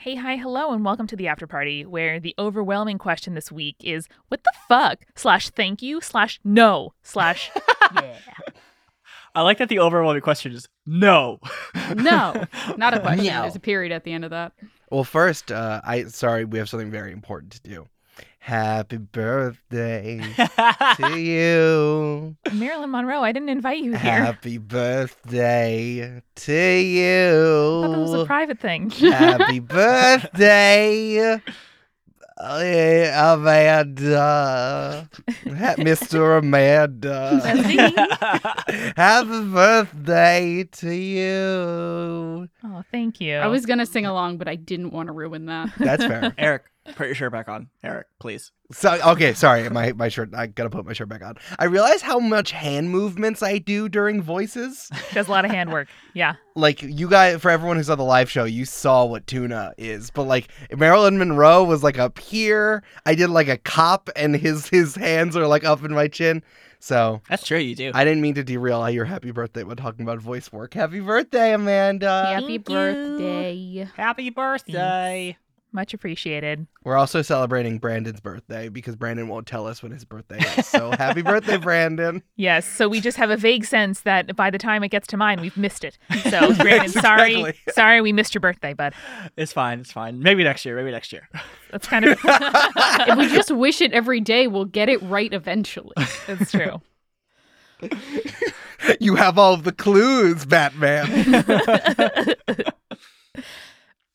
Hey, hi, hello, and welcome to the after party, where the overwhelming question this week is what the fuck slash thank you slash no slash yeah. I like that the overwhelming question is no. No, not a question. No. There's a period at the end of that. Well, first, uh, I sorry, we have something very important to do. Happy birthday to you. Marilyn Monroe, I didn't invite you here. Happy birthday to you. I thought that was a private thing. Happy birthday, uh, Amanda. Ha- Mr. Amanda. Happy birthday to you. oh, thank you. I was gonna sing along, but I didn't want to ruin that. That's fair. Eric, put your shirt back on. Eric, please. So okay, sorry, my my shirt. I gotta put my shirt back on. I realize how much hand movements I do during voices. Does a lot of handwork. Yeah. Like you guys, for everyone who saw the live show, you saw what tuna is. But like Marilyn Monroe was like up here. I did like a cop, and his his hands are like up in my chin. So That's true, you do. I didn't mean to derail your happy birthday when talking about voice work. Happy birthday, Amanda. Happy Thank you. birthday. Happy birthday. Much appreciated. We're also celebrating Brandon's birthday because Brandon won't tell us when his birthday is. So happy birthday, Brandon. Yes. So we just have a vague sense that by the time it gets to mine, we've missed it. So, Brandon, sorry. Exactly. Sorry, we missed your birthday, bud. It's fine. It's fine. Maybe next year. Maybe next year. That's kind of If we just wish it every day, we'll get it right eventually. That's true. You have all of the clues, Batman.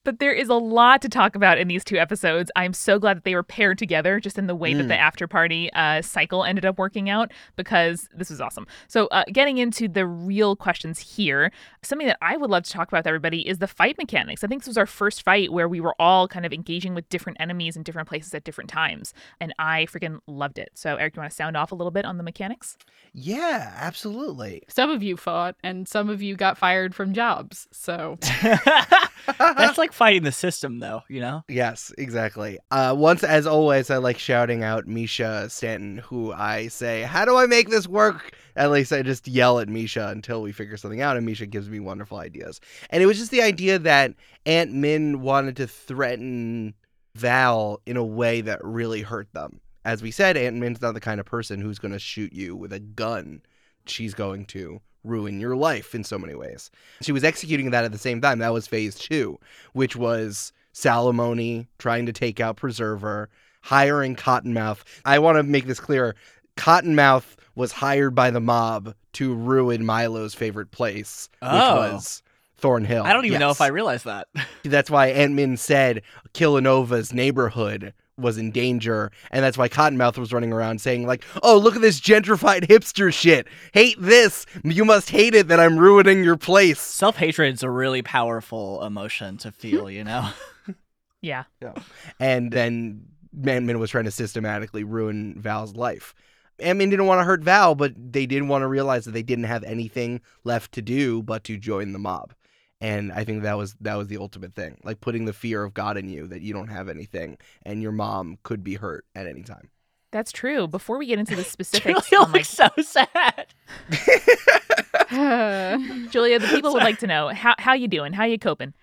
But there is a lot to talk about in these two episodes. I'm so glad that they were paired together, just in the way that Mm. the after party uh, cycle ended up working out, because this was awesome. So, uh, getting into the real questions here, something that I would love to talk about with everybody is the fight mechanics. I think this was our first fight where we were all kind of engaging with different enemies in different places at different times, and I freaking loved it. So, Eric, do you want to sound off a little bit on the mechanics? yeah, absolutely. Some of you fought, and some of you got fired from jobs. So That's like fighting the system, though, you know? Yes, exactly. Uh, once, as always, I like shouting out Misha Stanton, who I say, "How do I make this work?" At least I just yell at Misha until we figure something out, and Misha gives me wonderful ideas. And it was just the idea that Aunt Min wanted to threaten Val in a way that really hurt them. As we said, Aunt Min's not the kind of person who's going to shoot you with a gun. She's going to ruin your life in so many ways. She was executing that at the same time. That was phase two, which was Salamoni trying to take out Preserver, hiring Cottonmouth. I want to make this clear. Cottonmouth was hired by the mob to ruin Milo's favorite place, which Oh. was Thornhill. I don't even know if I realized that. That's why Aunt Min said Killanova's neighborhood was in danger, and that's why Cottonmouth was running around saying like, "Oh, look at this gentrified hipster shit. Hate this. You must hate it that I'm ruining your place." Self hatred's a really powerful emotion to feel, you know? Yeah. yeah. And then Manman was trying to systematically ruin Val's life. Aunt Min didn't want to hurt Val, but they didn't want to realize that they didn't have anything left to do but to join the mob. And I think that was that was the ultimate thing, like putting the fear of God in you that you don't have anything and your mom could be hurt at any time. That's true. Before we get into the Julia oh specifics, looks on, like so sad. Julia, the people would like to know how how you doing? How you coping?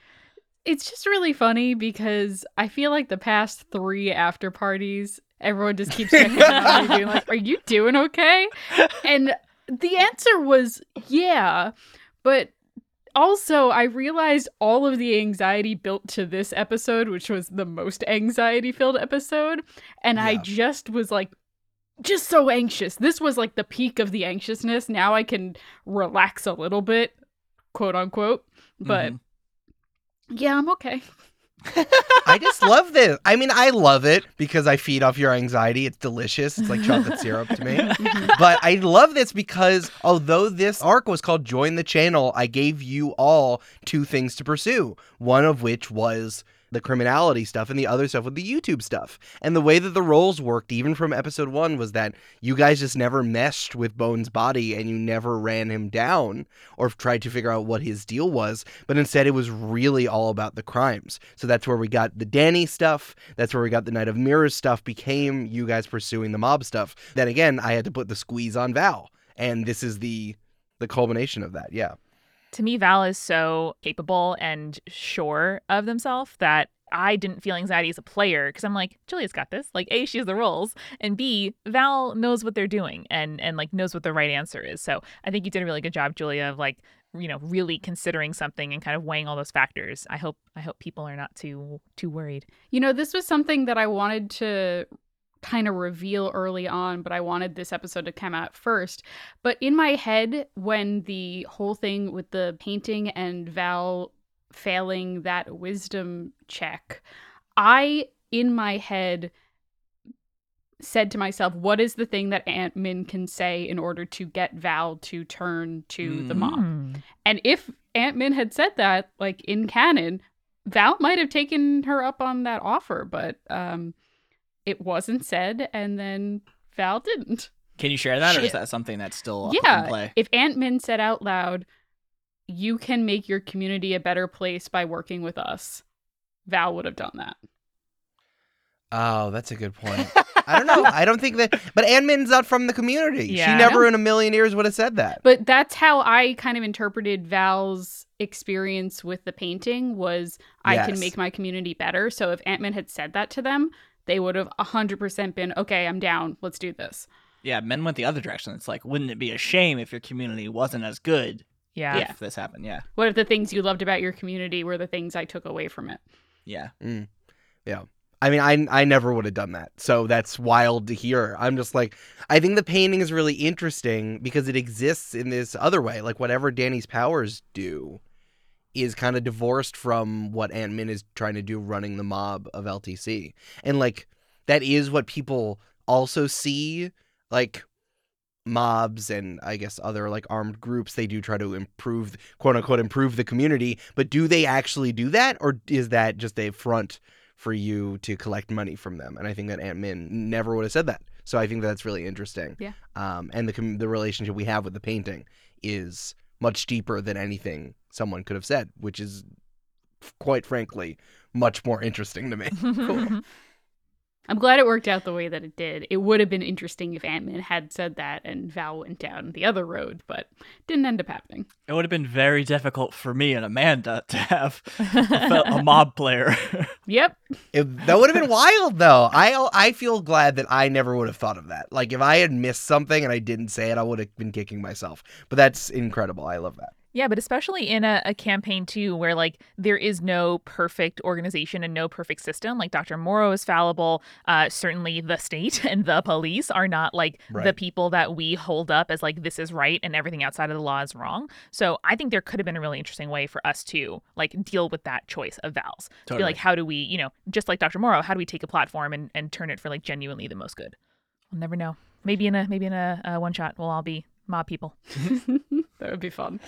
it's just really funny because I feel like the past three after parties, everyone just keeps checking on me, being like, "Are you doing okay?" And the answer was yeah, but also I realized all of the anxiety built to this episode, which was the most anxiety-filled episode, and I just was like. Just so anxious. This was like the peak of the anxiousness. Now I can relax a little bit, quote unquote. But Mhm. yeah, I'm okay. I just love this. I mean, I love it because I feed off your anxiety. It's delicious. It's like chocolate syrup to me. Mm-hmm. but I love this because although this arc was called Join the Channel, I gave you all two things to pursue. One of which was the criminality stuff and the other stuff with the YouTube stuff. And the way that the rolls worked, even from episode one, was that you guys just never meshed with Bones' body and you never ran him down or tried to figure out what his deal was. But instead, it was really all about the crimes. So that's where we got the Danny stuff. That's where we got the Knight of Mirrors stuff, became you guys pursuing the mob stuff. Then again, I had to put the squeeze on Val. And this is the the culmination of that. Yeah. To me, Val is so capable and sure of themselves that I didn't feel anxiety as a player because I'm like, Julia's got this. Like, A, she has the rolls, and B, Val knows what they're doing and and like knows what the right answer is. So I think you did a really good job, Julia, of like you know really considering something and kind of weighing all those factors. I hope I hope people are not too too worried. You know, this was something that I wanted to kind of reveal early on, but I wanted this episode to come out first. But in my head, when the whole thing with the painting and Val failing that wisdom check, I, in my head, said to myself, what is the thing that Aunt Min can say in order to get Val to turn to the Mm. mom? Hmm. And if Aunt Min had said that, like in canon, Val might have taken her up on that offer, but um, it wasn't said, and then Val didn't. Can you share that, or is that something that's still up yeah, in play? if Aunt Min said out loud, "You can make your community a better place by working with us," Val would have done that. Oh, that's a good point. I don't know. I don't think that. But Aunt Min's not from the community. Yeah. She never in a million years would have said that. But that's how I kind of interpreted Val's experience with the painting was I can make my community better. So if Aunt Min had said that to them, they would have 100% been, okay, I'm down. Let's do this. Yeah, men went the other direction. It's like, wouldn't it be a shame if your community wasn't as good Yeah. Yeah. if this happened? Yeah, What if the things you loved about your community were the things I took away from it? Yeah. Mm. Yeah. I mean, I I never would have done that. So that's wild to hear. I'm just like, I think the painting is really interesting because it exists in this other way. Like whatever Danny's powers do is kind of divorced from what Aunt Min is trying to do running the mob of LTC. And like that is what people also see like mobs and I guess other like armed groups they do try to improve quote unquote improve the community, but do they actually do that or is that just a front for you to collect money from them. And I think that Aunt Min never would have said that. So I think that's really interesting. Yeah. Um, and the com- the relationship we have with the painting is much deeper than anything someone could have said, which is quite frankly much more interesting to me. I'm glad it worked out the way that it did. It would have been interesting if Aunt Min had said that and Val went down the other road, but didn't end up happening. It would have been very difficult for me and Amanda to have a, a mob player. Yep. It- that would have been wild though. I I feel glad that I never would have thought of that. Like if I had missed something and I didn't say it, I would have been kicking myself. But that's incredible. I love that. Yeah, but especially in a, a campaign too, where like there is no perfect organization and no perfect system. Like Dr. Morrow is fallible. Uh, certainly, the state and the police are not like the people that we hold up as like this is right and everything outside of the law is wrong. So I think there could have been a really interesting way for us to like deal with that choice of Val's. To be Totally. like, how do we, you know, just like Dr. Morrow, how do we take a platform and, and turn it for like genuinely the most good? We'll never know. Maybe in a maybe in a, uh one shot, we'll all be mob people. that would be fun.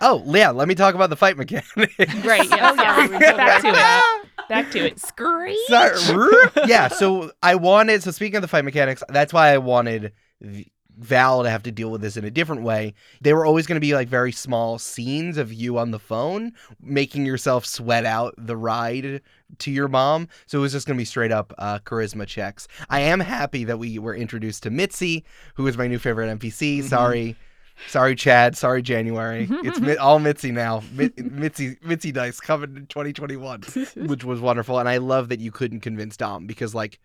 Oh, yeah, let me talk about the fight mechanic. Right. Yeah. sorry, we Back to forgot. it. Back to it. Scream. Sorry. yeah, so I wanted so speaking of the fight mechanics, that's why I wanted Val to have to deal with this in a different way. They were always going to be like very small scenes of you on the phone making yourself sweat out the ride to your mom. So it was just going to be straight up uh, charisma checks. I am happy that we were introduced to Mitzi, who is my new favorite NPC. Mhm. Sorry. Sorry, Chad. Sorry, January. It's all Mitzi now. Mitzi, Mitzi dice coming in 2021 which was wonderful. And I love that you couldn't convince Dom because, like,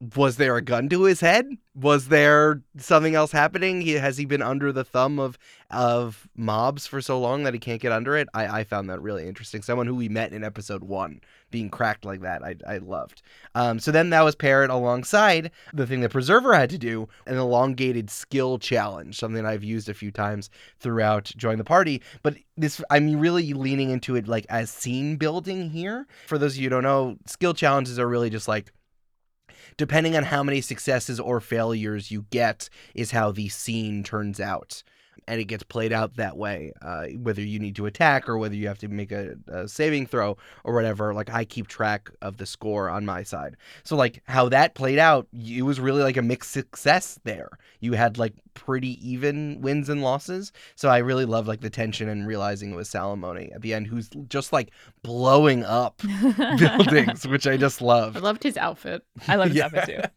was there a gun to his head? Was there something else happening? He, has he been under the thumb of of mobs for so long that he can't get under it? I, I found that really interesting. Someone who we met in episode one being cracked like that, I, I loved. Um, so then that was paired alongside the thing that Preserver had to do an elongated skill challenge, something I've used a few times throughout Join the Party. But this, I'm really leaning into it like as scene building here. For those of you who don't know, skill challenges are really just like depending on how many successes or failures you get, is how the scene turns out. And it gets played out that way, uh, whether you need to attack or whether you have to make a, a saving throw or whatever. Like, I keep track of the score on my side. So, like, how that played out, it was really like a mixed success there. You had like pretty even wins and losses. So, I really loved like the tension and realizing it was Salamone at the end, who's just like blowing up buildings, which I just love. I loved. loved his outfit. I loved his Yeah. outfit too.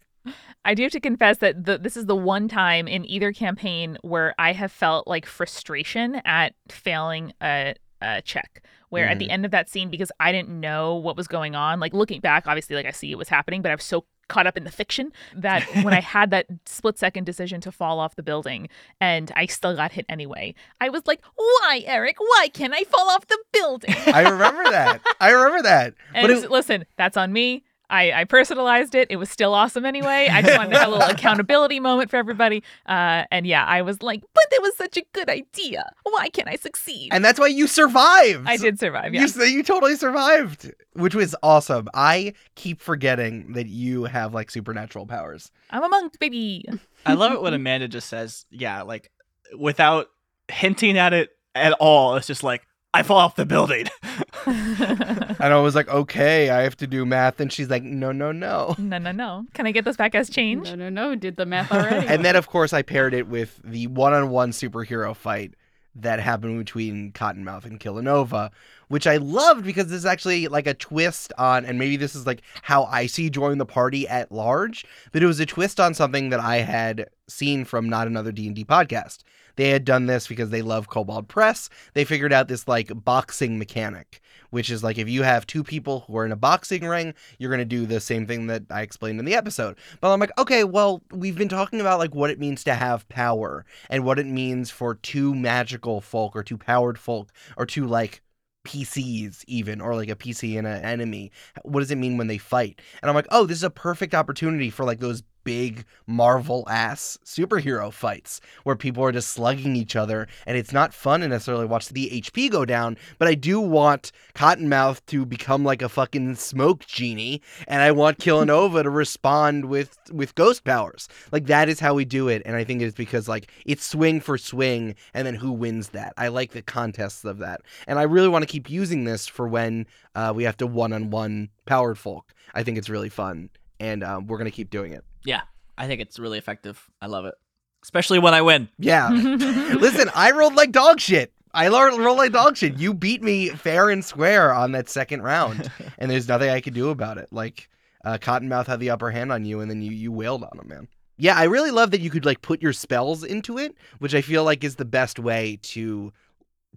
I do have to confess that the, this is the one time in either campaign where I have felt like frustration at failing a uh, check. Where at the Mhm. end of that scene, because I didn't know what was going on, like looking back, obviously, like I see it was happening, but I was so caught up in the fiction that when I had that split second decision to fall off the building and I still got hit anyway, I was like, why, Eric? Why can't I fall off the building? I remember that. I remember that. And But it's- listen, that's on me. I, I personalized it. It was still awesome anyway. I just wanted to have a little accountability moment for everybody. Uh, and yeah, I was like, but it was such a good idea. Why can't I succeed? And that's why you survived. I did survive. Yeah. You you totally survived, which was awesome. I keep forgetting that you have like supernatural powers. I'm a monk, baby. I love it when Amanda just says, yeah, like without hinting at it at all. It's just like, I fall off the building. And I was like, okay, I have to do math. And she's like, no, no, no. no, no, no. Can I get this back as change? No, no, no. Did the math already. And then, of course, I paired it with the one on one superhero fight that happened between Cottonmouth and Killanova, which I loved because this is actually like a twist on, and maybe this is like how I see join the party at large, but it was a twist on something that I had seen from not another D&D podcast. They had done this because they love Cobalt Press. They figured out this like boxing mechanic, which is like if you have two people who are in a boxing ring, you're going to do the same thing that I explained in the episode. But I'm like, okay, well, we've been talking about like what it means to have power and what it means for two magical folk or two powered folk or two like PCs even or like a PC and an enemy. What does it mean when they fight? And I'm like, oh, this is a perfect opportunity for like those big Marvel ass superhero fights where people are just slugging each other and it's not fun to necessarily watch the HP go down, but I do want Cottonmouth to become like a fucking smoke genie and I want Killanova to respond with with ghost powers. Like that is how we do it and I think it's because like it's swing for swing and then who wins that. I like the contests of that. And I really want to keep using this for when uh, we have to one-on-one powered folk. I think it's really fun and um, we're going to keep doing it. Yeah, I think it's really effective. I love it. Especially when I win. Yeah. Listen, I rolled like dog shit. I rolled like dog shit. You beat me fair and square on that second round, and there's nothing I could do about it. Like, uh, Cottonmouth had the upper hand on you, and then you you wailed on him, man. Yeah, I really love that you could like put your spells into it, which I feel like is the best way to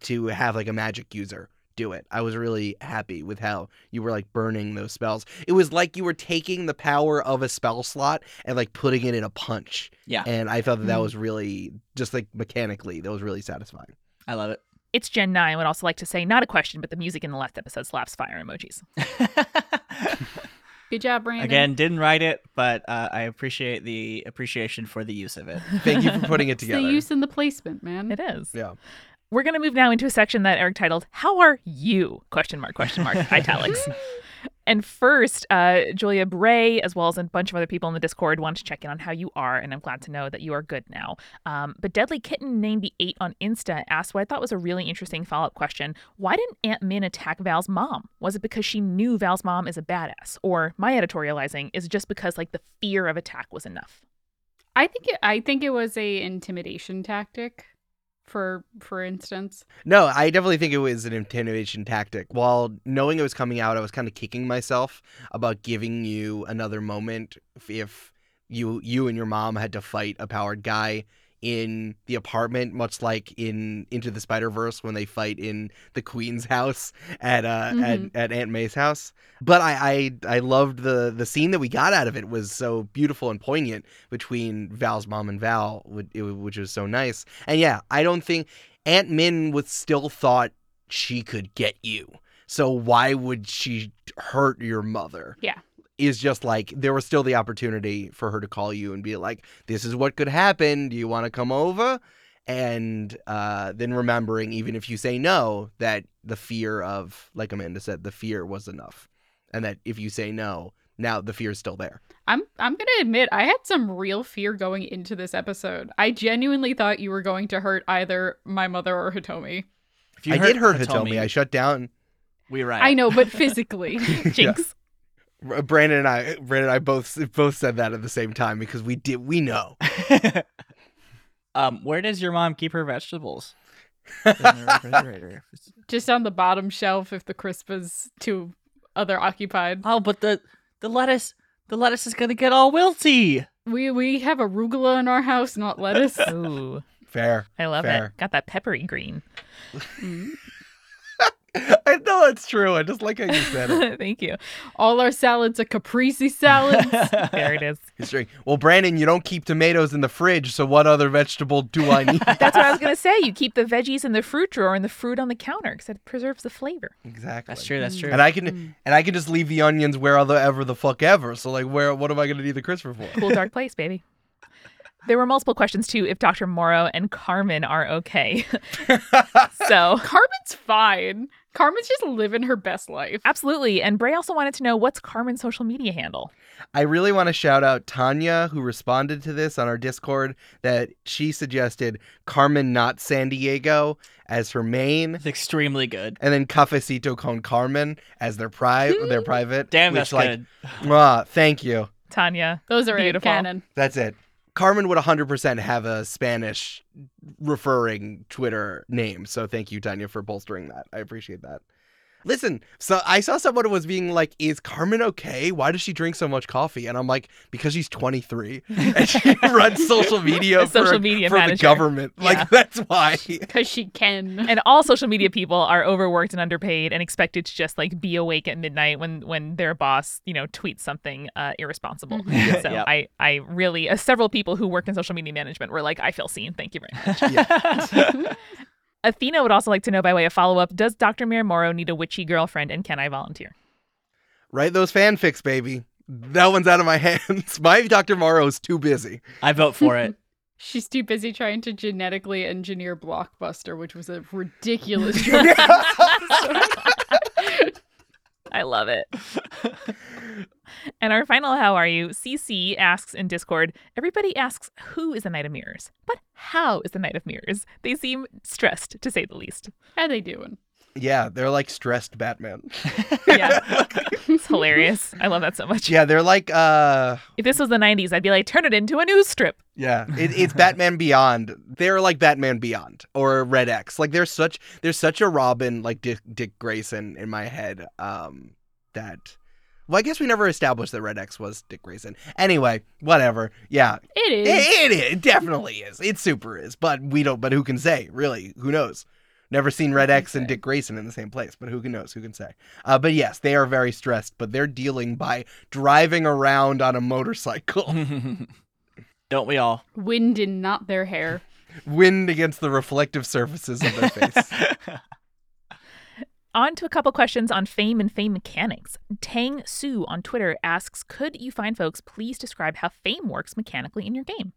to have like a magic user do it. I was really happy with how you were like burning those spells. It was like you were taking the power of a spell slot and like putting it in a punch. Yeah. And I thought that that Mm. was really just like mechanically, that was really satisfying. I love it. It's Gen 9. I would also like to say, not a question, but the music in the last episode slaps fire emojis. Good job, Brandon. Again, didn't write it, but uh, I appreciate the appreciation for the use of it. Thank you for putting it it's the together. use and the placement, man. It is. Yeah. We're going to move now into a section that Eric titled, How Are You? Question mark, question mark, italics. And first, uh, Julia Bray, as well as a bunch of other people in the Discord, want to check in on how you are, and I'm glad to know that you are good now. Um, but Deadly Kitten named the eight on Insta asked what I thought was a really interesting follow up question. Why didn't Aunt Min attack Val's mom? Was it because she knew Val's mom is a badass? Or my editorializing is just because like the fear of attack was enough. I think it, I think it was a intimidation tactic. For for instance, No, I definitely think it was an intimidation tactic. While knowing it was coming out, I was kind of kicking myself about giving you another moment if, you you and your mom had to fight a powered guy in the apartment, much like in Into the Spider Verse when they fight in the Queen's house at uh Mhm. at, at Aunt May's house. But I, I I loved the the scene that we got out of it was so beautiful and poignant between Val's mom and Val, which, which was so nice. And yeah, I don't think Aunt Min would still thought she could get you. So why would she hurt your mother? Yeah. Is just like there was still the opportunity for her to call you and be like, "This is what could happen. Do you want to come over?" And uh, then remembering, even if you say no, that the fear of, like Amanda said, the fear was enough, and that if you say no, now the fear is still there. I'm I'm gonna admit I had some real fear going into this episode. I genuinely thought you were going to hurt either my mother or Hitomi. If you I did hurt Hitomi. I shut down. we right. I know, but physically. Jinx. R- Brandon and I, Brandon and I both both said that at the same time because we did we know. um, where does your mom keep her vegetables? In the refrigerator. Just on the bottom shelf if the crisp is too other occupied. oh, but the the lettuce the lettuce is gonna get all wilty. We we have arugula in our house, not lettuce. Ooh, Fair. I love Fair. it. Got that peppery green. Mm. know it's true. I just like how you said it. Thank you. All our salads are caprese salads. There it is. History. Well, Brandon, you don't keep tomatoes in the fridge, so what other vegetable do I need? That's what I was gonna say. You keep the veggies in the fruit drawer and the fruit on the counter because it preserves the flavor. exactly. That's true. That's true. And I can and I can just leave the onions wherever the fuck ever. So like, where what am I gonna need the crisper for? Cool dark place, baby. There were multiple questions too if Dr. Morrow and Carmen are okay. so Carmen's fine. Carmen's just living her best life. absolutely. And Bray also wanted to know what's Carmen's social media handle. I really want to shout out Tanya, who responded to this on our Discord, that she suggested Carmen, not San Diego, as her main, it's extremely good. and then Cafecito con Carmen as their pri- their private. Damn, which, that's like, good. Ah, thank you. Tanya. Those are Beautiful. it, canon. That's it. Carmen would 100% have a Spanish referring Twitter name. So thank you, Tanya, for bolstering that. I appreciate that. Listen, so I saw someone was being like, Is Carmen okay? Why does she drink so much coffee? And I'm like, Because she's 23 and she runs social media A for, social media for the manager. government. Like, Yeah. that's why. Because she can. And all social media people are overworked and underpaid and expected to just like be awake at midnight when when their boss, you know, tweets something uh, irresponsible. So Yep. I I really uh, several people who work in social media management were like, I feel seen. Thank you very much. Athena would also like to know by way of follow up: Does Dr. Mayor Morrow need a witchy girlfriend, and can I volunteer? Write those fanfics, baby. That one's out of my hands. My Dr. Morrow is too busy. I vote for it. She's too busy trying to genetically engineer Blockbuster, which was a ridiculous joke. I love it. and our final how are you? CC asks in Discord, everybody asks who is the Knight of Mirrors, but how is the Knight of Mirrors? They seem stressed to say the least. How are they doing? Yeah, they're like stressed Batman. Yeah. it's hilarious. I love that so much. Yeah, they're like uh If this was the 90s, I'd be like, turn it into a news strip. Yeah, it, it's Batman Beyond. They're like Batman Beyond or Red X. Like there's such there's such a Robin like Dick, Dick Grayson in my head. Um, that. Well, I guess we never established that Red X was Dick Grayson. Anyway, whatever. Yeah, It it, is. it is. It definitely is. It super is. But we don't. But who can say? Really, who knows? Never seen Red X and? Dick Grayson in the same place, but who can knows? Who can say? Uh, but yes, they are very stressed. But they're dealing by driving around on a motorcycle, Don't we all? Wind in not their hair. wind against the reflective surfaces of their face. On to a couple questions on fame and fame mechanics. Tang Su on Twitter asks, could you find folks please describe how fame works mechanically in your game?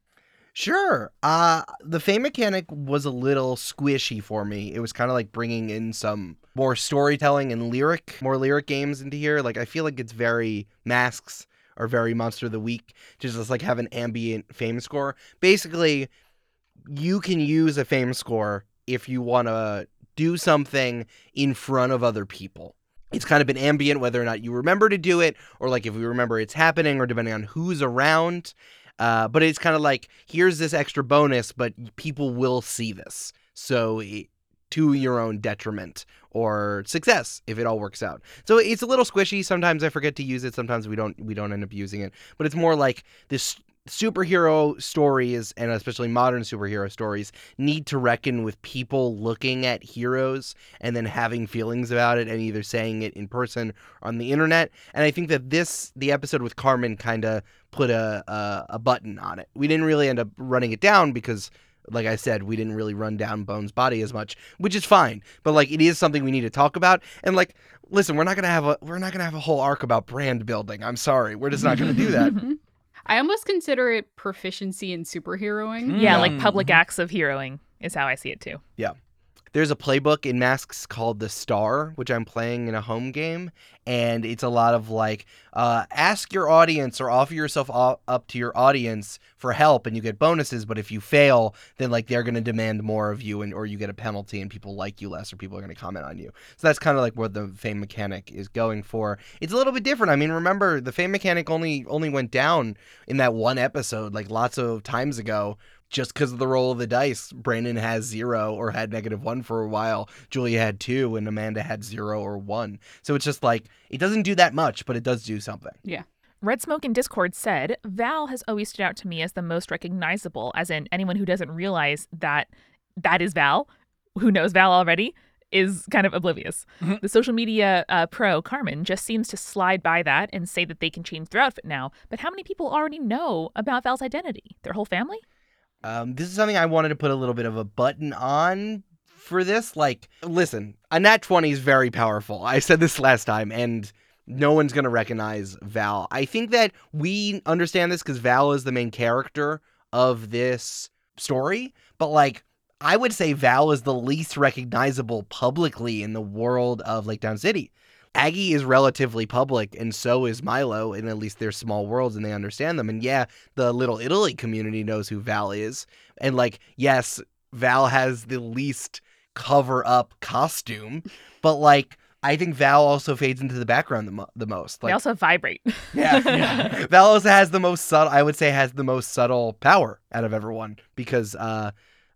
Sure. Uh the fame mechanic was a little squishy for me. It was kind of like bringing in some more storytelling and lyric, more lyric games into here. Like I feel like it's very masks or very monster of the week to just like have an ambient fame score. Basically, you can use a fame score if you want to do something in front of other people. It's kind of been ambient whether or not you remember to do it or like if we remember it's happening or depending on who's around. Uh, but it's kind of like here's this extra bonus, but people will see this. So to your own detriment or success if it all works out. So it's a little squishy. Sometimes I forget to use it. Sometimes we don't we don't end up using it. But it's more like this superhero stories and especially modern superhero stories need to reckon with people looking at heroes and then having feelings about it and either saying it in person on the internet. And I think that this the episode with Carmen kind of put a, a a button on it. We didn't really end up running it down because like I said, we didn't really run down Bones' body as much, which is fine. But like it is something we need to talk about. And like listen, we're not gonna have a we're not gonna have a whole arc about brand building. I'm sorry. We're just not gonna do that. I almost consider it proficiency in superheroing. Yeah, Yeah. like hmm. public acts of heroing is how I see it too. There's a playbook in Masks called The Star, which I'm playing in a home game, and it's a lot of like uh, ask your audience or offer yourself up to your audience for help, and you get bonuses. But if you fail, then like they're going to demand more of you, and or you get a penalty, and people like you less, or people are going to comment on you. So that's kind of like what the fame mechanic is going for. It's a little bit different. I mean, remember the fame mechanic only only went down in that one episode, like lots of times ago just because of the roll of the dice, Brandon has zero or had negative one for a while. Julia had two, and Amanda had zero or one. So it's just like it doesn't do that much, but it does do something. Yeah. Red Smoke in Discord said, Val has always stood out to me as the most recognizable, as in anyone who doesn't realize that that is Val, who knows Val already, is kind of oblivious. Mhm. The social media uh, pro, Carmen, just seems to slide by that and say that they can change their outfit now. But how many people already know about Val's identity? Their whole family? Um, this is something I wanted to put a little bit of a button on for this. Like, listen, a nat 20 is very powerful. I said this last time, and no one's going to recognize Val. I think that we understand this because Val is the main character of this story, but like, I would say Val is the least recognizable publicly in the world of Lake Town City. Aggie is relatively public, and so is Milo, and at least they're small worlds and they understand them. And yeah, the Little Italy community knows who Val is. And like, yes, Val has the least cover up costume, but like, I think Val also fades into the background the, mo- the most. they also vibrate. yeah. Yeah. Val also has the most subtle, I would say, has the most subtle power out of everyone because uh,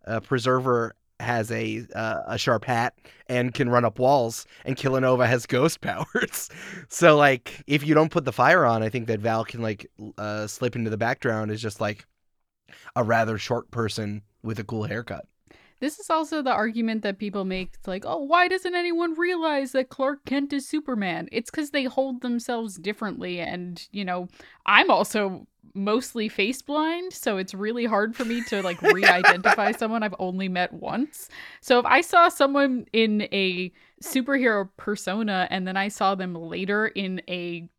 uh Preserver has a uh, a sharp hat and can run up walls, and Killanova has ghost powers. so like, if you don't put the fire on, I think that Val can like uh, slip into the background as just like a rather short person with a cool haircut. This is also the argument that people make. It's like, oh, why doesn't anyone realize that Clark Kent is Superman? It's because they hold themselves differently. And, you know, I'm also mostly face blind. So it's really hard for me to like re identify someone I've only met once. So if I saw someone in a superhero persona and then I saw them later in a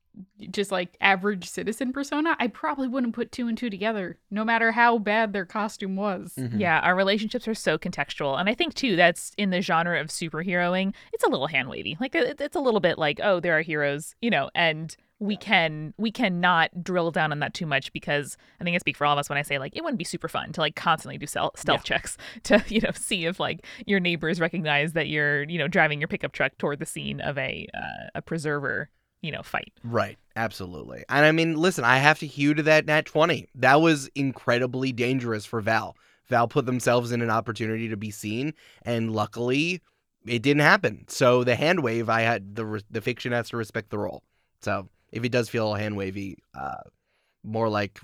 just like average citizen persona, I probably wouldn't put two and two together, no matter how bad their costume was. Mhm. Yeah, our relationships are so contextual. And I think, too, that's in the genre of superheroing, it's a little hand wavy. Like, it's a little bit like, oh, there are heroes, you know, and we can we cannot drill down on that too much because I think I speak for all of us when I say like it wouldn't be super fun to like constantly do stealth, stealth checks to you know see if like your neighbors recognize that you're you know driving your pickup truck toward the scene of a uh, a preserver you know fight. Right, absolutely. And I mean, listen, I have to hew to that nat 20. That was incredibly dangerous for Val. Val put themselves in an opportunity to be seen, and luckily it didn't happen. So the hand wave, I had the re- the fiction has to respect the roll. So if it does feel hand wavy, uh, more like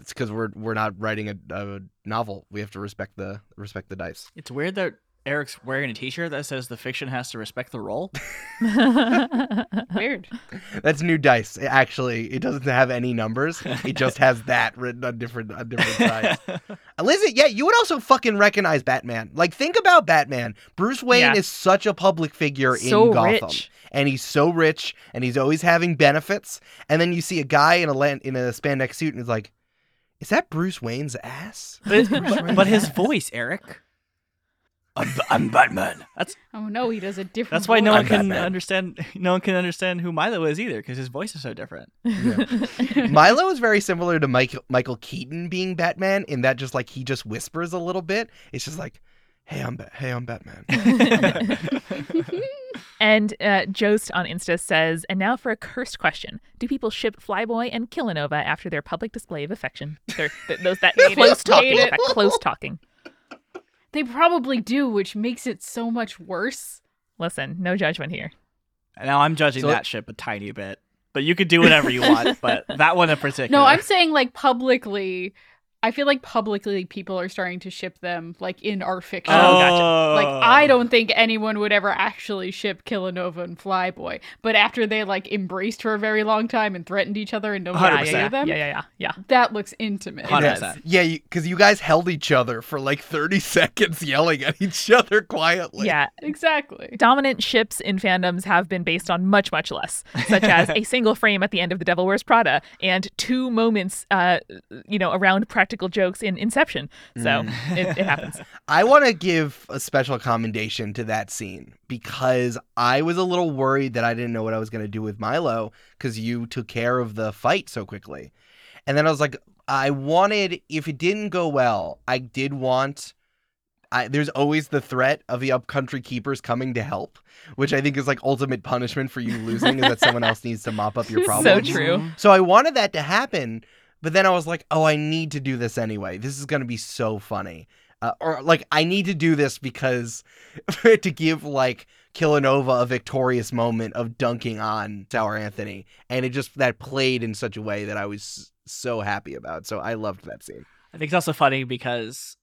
it's because we're we're not writing a, a novel. We have to respect the respect the dice. It's weird that Eric's wearing a T-shirt that says the fiction has to respect the roll. Weird. That's new dice. It actually, it doesn't have any numbers. It just has that written on different on different sides. Uh, Listen, yeah, you would also fucking recognize Batman. Like, think about Batman. Bruce Wayne Yeah. is such a public figure so in Gotham, rich. and he's so rich, and he's always having benefits. And then you see a guy in a lan- in a spandex suit, and he's like, "Is that Bruce Wayne's ass?" but, Bruce Wayne's but his ass. voice, Eric. I'm, I'm Batman. That's Oh no, he does a different. that's why no one voice. can Batman. understand. No one can understand who Milo is either because his voice is so different. Milo is very similar to Michael Michael Keaton being Batman in that just like he just whispers a little bit. It's just like, "Hey, I'm ba- hey, I'm Batman." And uh, Jost on Insta says, and now for a cursed question: Do people ship Flyboy and Killanova after their public display of affection? They're, th- those that close talking, that close talking. They probably do, which makes it so much worse. Listen, no judgment here. Now I'm judging So- that ship a tiny bit, but you could do whatever you want. But that one in particular. No, I'm saying like publicly. I feel like publicly people are starting to ship them like in art fiction. Oh, gotcha. Like I don't think anyone would ever actually ship Killanova and Flyboy, but after they like embraced for a very long time and threatened each other and nobody Yeah, could yeah, see yeah, them, yeah, yeah, yeah, yeah. that looks intimate. Hundred Yes. percent. Yeah, because you, guys held each other for like 30 seconds yelling at each other quietly. Yeah, Exactly. dominant ships in fandoms have been based on much, much less, such as a single frame at the end of The Devil Wears Prada and two moments, uh, you know, around practical jokes in Inception. So mm. it, it happens. I want to give a special commendation to that scene because I was a little worried that I didn't know what I was going to do with Milo because you took care of the fight so quickly. And then I was like, I wanted, if it didn't go well, I did want. I, there's always the threat of the upcountry keepers coming to help, which I think is like ultimate punishment for you losing, is that someone else needs to mop up your problem. So true. Mm-hmm. So I wanted that to happen, but then I was like, oh, I need to do this anyway. This is going to be so funny. Uh, or like, I need to do this because to give like Killanova a victorious moment of dunking on Tower Anthony. And it just, that played in such a way that I was so happy about. So I loved that scene. I think it's also funny because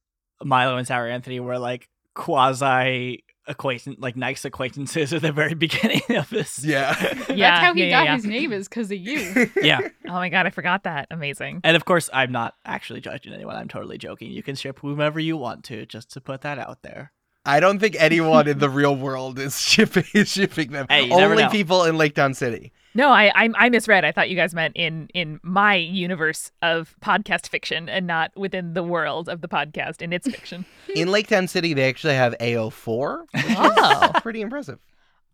Milo and Sour Anthony were like quasi acquaintance, like nice acquaintances at the very beginning of this. Yeah. Yeah, That's how he yeah, yeah, got yeah. his name is because of you. yeah. Oh my god, I forgot that. Amazing. And of course, I'm not actually judging anyone. I'm totally joking. You can ship whomever you want to, just to put that out there. I don't think anyone in the real world is shipping is shipping them. Hey, Only people in Lake Town City. No, I, I I misread. I thought you guys meant in in my universe of podcast fiction and not within the world of the podcast in its fiction. In Lake Town City, they actually have AO4. oh, Pretty impressive.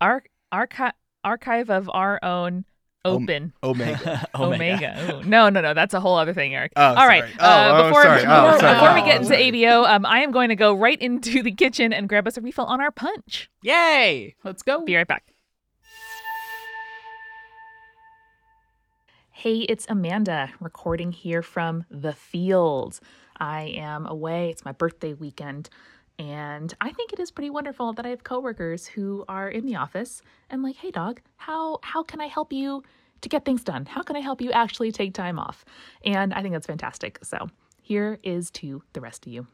Arch archive archive of our own Om- open Omega. Omega. Ooh, No, no, no. That's a whole other thing, Eric. Oh, All right. sorry. Oh, uh, oh, before. Oh, before, sorry. before we Oh, get into. ABO, um, I am going to go right into the kitchen and grab us a refill on our punch. Yay! Let's go. Be right back. Hey, it's Amanda recording here from the field. I am away. It's my birthday weekend. And I think it is pretty wonderful that I have coworkers who are in the office and like, hey dog, how how can I help you to get things done? How can I help you actually take time off? And I think that's fantastic. So here is to the rest of you.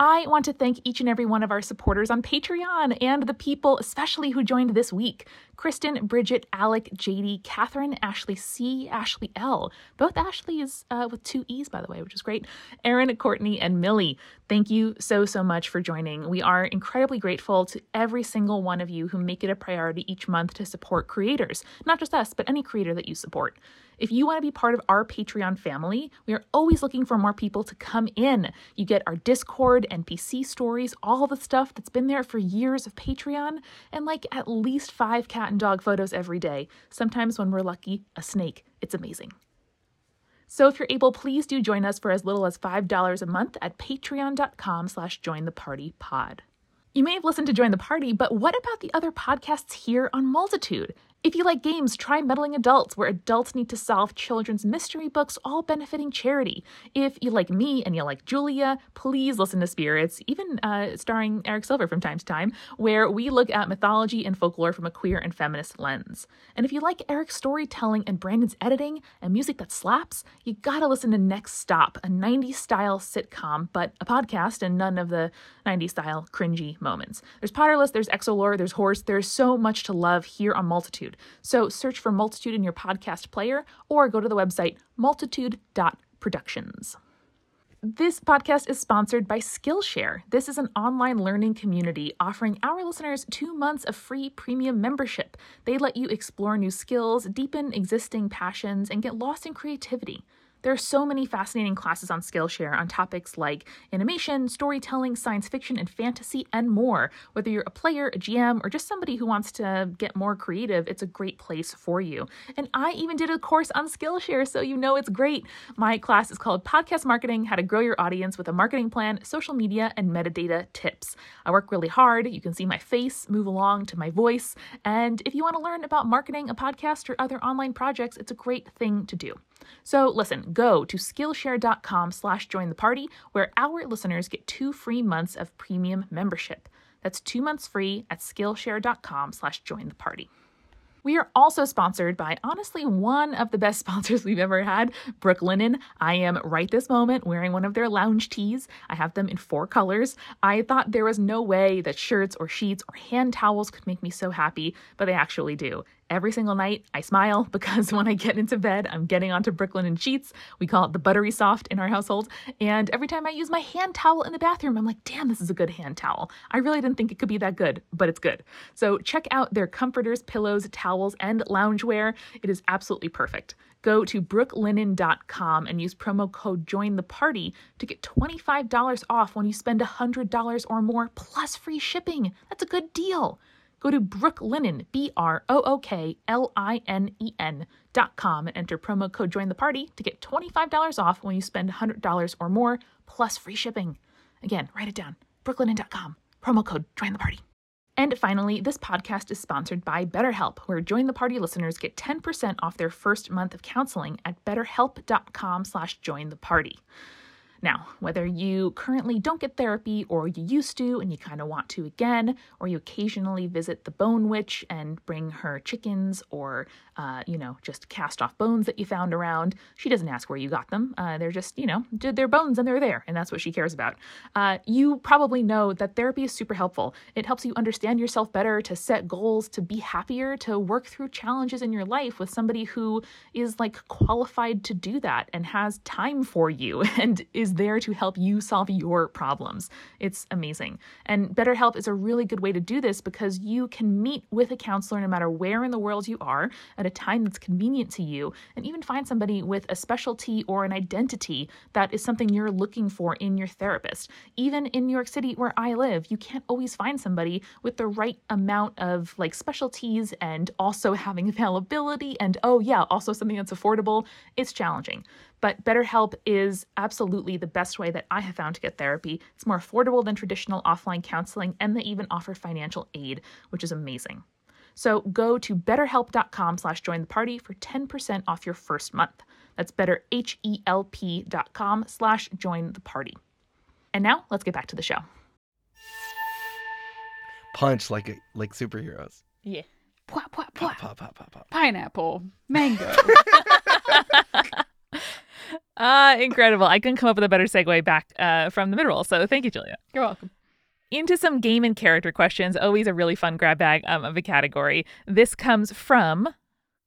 I want to thank each and every one of our supporters on Patreon and the people, especially who joined this week Kristen, Bridget, Alec, JD, Catherine, Ashley C, Ashley L. Both Ashleys uh, with two E's, by the way, which is great. Erin, Courtney, and Millie. Thank you so, so much for joining. We are incredibly grateful to every single one of you who make it a priority each month to support creators. Not just us, but any creator that you support. If you want to be part of our Patreon family, we are always looking for more people to come in. You get our Discord, NPC stories, all the stuff that's been there for years of Patreon, and like at least five cat and dog photos every day. Sometimes, when we're lucky, a snake. It's amazing. So if you're able, please do join us for as little as $5 a month at patreon.com slash join the party pod. You may have listened to Join the Party, but what about the other podcasts here on Multitude? If you like games, try Meddling Adults, where adults need to solve children's mystery books, all benefiting charity. If you like me and you like Julia, please listen to Spirits, even uh, starring Eric Silver from time to time, where we look at mythology and folklore from a queer and feminist lens. And if you like Eric's storytelling and Brandon's editing and music that slaps, you gotta listen to Next Stop, a 90s style sitcom, but a podcast and none of the 90s style cringy moments. There's Potterless, there's Exolore, there's Horse, there's so much to love here on Multitude. So search for Multitude in your podcast player or go to the website multitude.productions. This podcast is sponsored by Skillshare. This is an online learning community offering our listeners two months of free premium membership. They let you explore new skills, deepen existing passions, and get lost in creativity. There are so many fascinating classes on Skillshare on topics like animation, storytelling, science fiction, and fantasy, and more. Whether you're a player, a GM, or just somebody who wants to get more creative, it's a great place for you. And I even did a course on Skillshare, so you know it's great. My class is called Podcast Marketing How to Grow Your Audience with a Marketing Plan, Social Media, and Metadata Tips. I work really hard. You can see my face move along to my voice. And if you want to learn about marketing a podcast or other online projects, it's a great thing to do. So listen, go to Skillshare.com slash join the party, where our listeners get two free months of premium membership. That's two months free at Skillshare.com slash join the party. We are also sponsored by honestly one of the best sponsors we've ever had, Brooklinen. I am right this moment wearing one of their lounge tees. I have them in four colors. I thought there was no way that shirts or sheets or hand towels could make me so happy, but they actually do. Every single night, I smile because when I get into bed, I'm getting onto Brooklinen sheets. We call it the buttery soft in our household. And every time I use my hand towel in the bathroom, I'm like, damn, this is a good hand towel. I really didn't think it could be that good, but it's good. So check out their comforters, pillows, towels, and loungewear. It is absolutely perfect. Go to brooklinen.com and use promo code JOIN THE PARTY to get $25 off when you spend $100 or more plus free shipping. That's a good deal. Go to Brooklinen, B R O O K L I N E N dot com and enter promo code Join the Party to get $25 off when you spend $100 or more plus free shipping. Again, write it down brooklinen.com, promo code Join the Party. And finally, this podcast is sponsored by BetterHelp, where Join the Party listeners get 10% off their first month of counseling at betterhelp.com slash join the party. Now, whether you currently don't get therapy or you used to and you kind of want to again, or you occasionally visit the bone witch and bring her chickens or, uh, you know, just cast off bones that you found around, she doesn't ask where you got them. Uh, they're just, you know, they're bones and they're there, and that's what she cares about. Uh, you probably know that therapy is super helpful. It helps you understand yourself better, to set goals, to be happier, to work through challenges in your life with somebody who is like qualified to do that and has time for you and is there to help you solve your problems. It's amazing. And BetterHelp is a really good way to do this because you can meet with a counselor no matter where in the world you are at a time that's convenient to you and even find somebody with a specialty or an identity that is something you're looking for in your therapist. Even in New York City where I live, you can't always find somebody with the right amount of like specialties and also having availability and oh yeah, also something that's affordable. It's challenging. But BetterHelp is absolutely the best way that I have found to get therapy. It's more affordable than traditional offline counseling, and they even offer financial aid, which is amazing. So go to betterhelp.com slash join the party for 10% off your first month. That's betterhelp.com slash join the party. And now let's get back to the show. Punch like a, like superheroes. Yeah. Pwah, pwah, Pop, pwah. pop, pop, pop, pop. Pineapple, mango. Ah, incredible. I couldn't come up with a better segue back uh, from the mid-roll. So thank you, Julia. You're welcome. Into some game and character questions. Always a really fun grab bag um, of a category. This comes from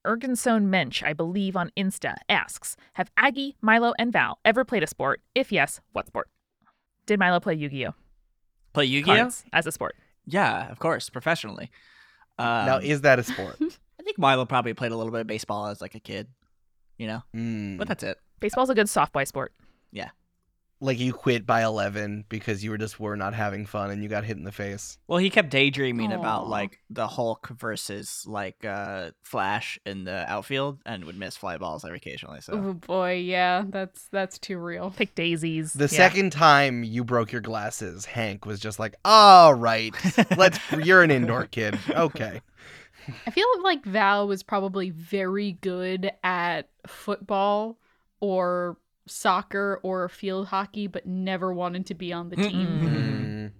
Ergenson Mensch, I believe, on Insta. Asks Have Aggie, Milo, and Val ever played a sport? If yes, what sport? Did Milo play Yu Gi Oh! Play Yu-Gi-Oh? as a sport? Yeah, of course, professionally. Um, now, is that a sport? I think Milo probably played a little bit of baseball as like a kid, you know, Mm. but that's it. Baseball's a good soft boy sport. Like you quit by 11 because you were just were not having fun and you got hit in the face. Well, he kept daydreaming about like the Hulk versus like uh Flash in the outfield and would miss fly balls every occasionally. So Oh boy, yeah, that's that's too real. Pick daisies. The Yeah. second time you broke your glasses, Hank was just like, "All right, let's. You're an indoor kid, okay." I feel like Val was probably very good at football or soccer or field hockey, but never wanted to be on the team. Mm-mm. Mm.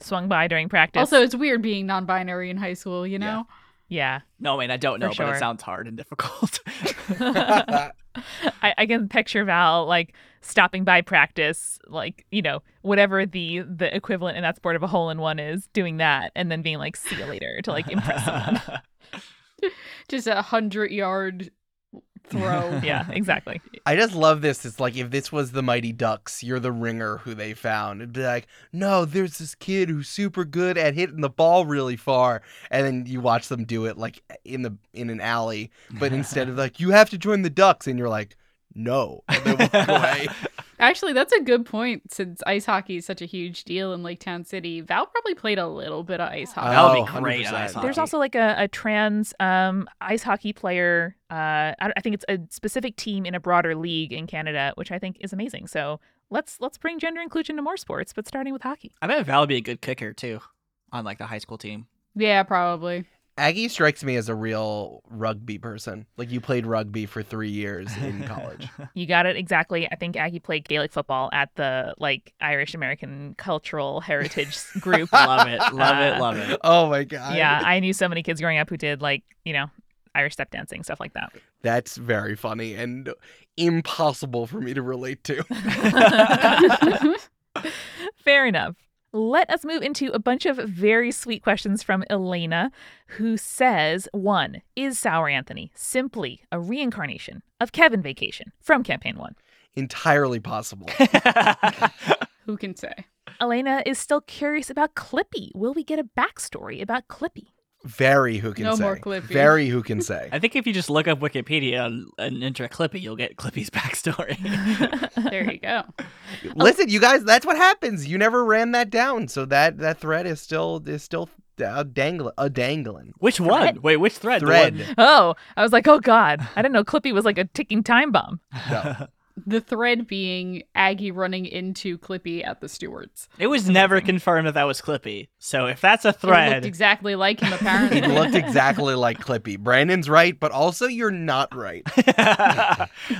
swung by during practice. Also, it's weird being non-binary in high school, you know. yeah. no, I mean I don't know, For but sure. it sounds hard and difficult. I, I can picture Val like stopping by practice, like you know whatever the the equivalent in that sport of a hole in one is, doing that, and then being like, "See you later" to like impress someone. Just a hundred yard throw. yeah, exactly. I just love this. It's like if this was the Mighty Ducks, you're the ringer who they found. It'd be like, no, there's this kid who's super good at hitting the ball really far, and then you watch them do it like in the in an alley. But instead of like, you have to join the Ducks, and you're like, no, and they walk away. Actually, that's a good point. Since ice hockey is such a huge deal in Lake Town City, Val probably played a little bit of ice hockey. That would Oh, be great. 100%. ice There's also like a, a trans um, ice hockey player. Uh, I, I think it's a specific team in a broader league in Canada, which I think is amazing. So let's let's bring gender inclusion to more sports, but starting with hockey. I bet Val would be a good kicker too, on like the high school team. Yeah, probably. Aggie strikes me as a real rugby person. Like you played rugby for three years in college. You got it exactly. I think Aggie played Gaelic football at the like Irish American Cultural Heritage group. love it, love it, Uh, love it. oh my god. yeah, I knew so many kids growing up who did like you know Irish step dancing stuff like that. That's very funny and impossible for me to relate to. Fair enough. Let us move into a bunch of very sweet questions from Elena, who says one, is Sour Anthony simply a reincarnation of Kevin Vacation from campaign one? Entirely possible. Who can say? Elena is still curious about Clippy. Will we get a backstory about Clippy? Very who can No say. more Clippy. Very who can say. I think if you just look up Wikipedia and, and enter Clippy, you'll get Clippy's backstory. There you go. Listen, you guys, that's what happens. You never ran that down, so that that thread is still is still uh, dangling, a dangling which one? Wait, which thread? The thread. one- Oh, I was like, oh God, I didn't know Clippy was like a ticking time bomb. No. The thread being Aggie running into Clippy at the Stewards. It was never confirmed that that was Clippy. So if that's a thread, It looked exactly like him, apparently. It looked exactly like Clippy. Brandon's right, but also you're not right.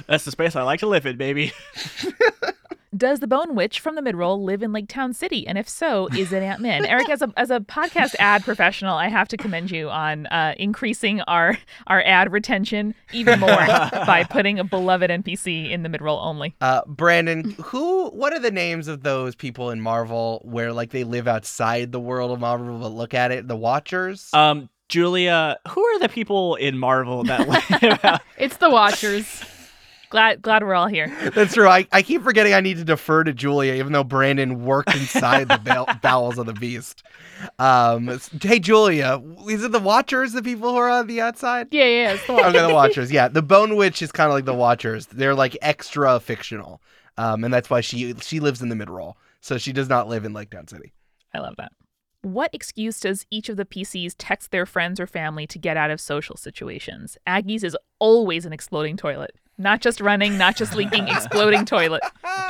that's the space I like to live in, baby. Does the Bone Witch from the midroll live in Lake Town City? And if so, is it Aunt Min? Eric, as a as a podcast ad professional, I have to commend you on uh, increasing our our ad retention even more by putting a beloved NPC in the midroll only. Uh, Brandon, who? What are the names of those people in Marvel where like they live outside the world of Marvel but look at it? The Watchers. Um, Julia, who are the people in Marvel that live? It's the Watchers. Glad glad we're all here. That's true. I, I keep forgetting I need to defer to Julia, even though Brandon worked inside the bowels of the beast. Um, hey Julia, is it the Watchers, the people who are on the outside? Yeah, yeah, it's the Watchers. Okay, the Watchers. Yeah, the Bone Witch is kind of like the Watchers. They're like extra fictional, um, and that's why she she lives in the mid roll, so she does not live in Lake Town City. I love that. What excuse does each of the PCs text their friends or family to get out of social situations? Aggie's is always an exploding toilet. Not just running, not just leaking, exploding toilet.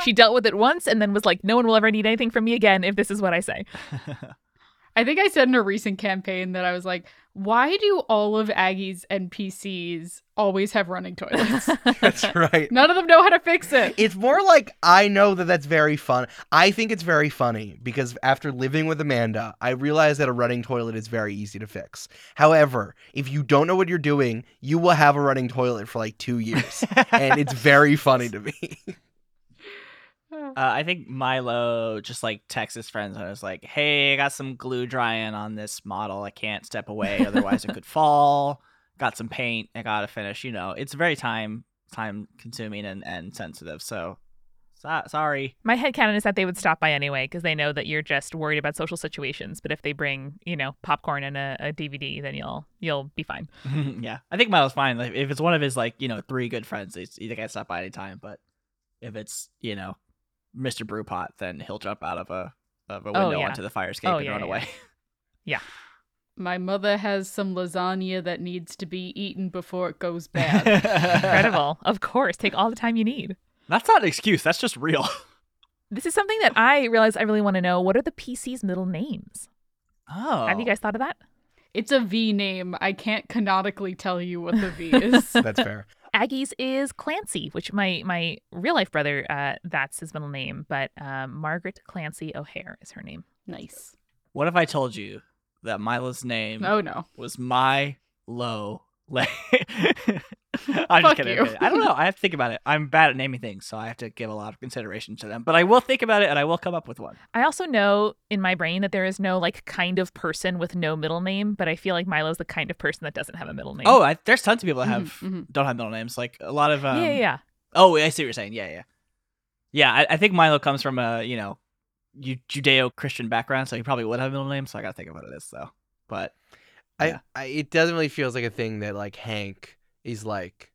She dealt with it once and then was like, no one will ever need anything from me again if this is what I say. I think I said in a recent campaign that I was like, why do all of Aggie's NPCs always have running toilets? That's right. None of them know how to fix it. It's more like I know that that's very fun. I think it's very funny because after living with Amanda, I realized that a running toilet is very easy to fix. However, if you don't know what you're doing, you will have a running toilet for like two years, and it's very funny to me. Uh, I think Milo just like texts his friends and was like, "Hey, I got some glue drying on this model. I can't step away, otherwise it could fall. Got some paint. I gotta finish. You know, it's very time time consuming and, and sensitive. So, so sorry. My head headcanon is that they would stop by anyway because they know that you're just worried about social situations. But if they bring, you know, popcorn and a, a DVD, then you'll you'll be fine. yeah, I think Milo's fine. Like, if it's one of his like you know three good friends, he's, he can stop by anytime. But if it's you know Mr. Brewpot, then he'll jump out of a of a Oh, window yeah. onto the fire escape Oh, and yeah, run yeah, away. Yeah. My mother has some lasagna that needs to be eaten before it goes bad. Incredible. of course, take all the time you need. That's not an excuse. That's just real. This is something that I realize I really want to know. What are the PC's middle names? Oh, Have you guys thought of that? it's a V name. I can't canonically tell you what the V is. That's fair. Aggie's is Clancy, which my my real life brother, uh, that's his middle name, but um, Margaret Clancy O'Hare is her name. nice. What if I told you that Milo's name Oh no. was my low lay? I'm Fuck just kidding. you. I'm kidding. I don't know. I have to think about it. I'm bad at naming things, so I have to give a lot of consideration to them. But I will think about it, and I will come up with one. I also know in my brain that there is no like kind of person with no middle name, but I feel like Milo's the kind of person that doesn't have a middle name. Oh, I, there's tons of people that Mhm, have mhm. don't have middle names. Like a lot of um, yeah, yeah. Oh, I see what you're saying. Yeah, yeah, yeah. I, I think Milo comes from a you know, Ju- Judeo-Christian background, so he probably would have a middle name. So I gotta think of what it is, though. But Yeah. I, I it doesn't really feels like a thing that like Hank is like,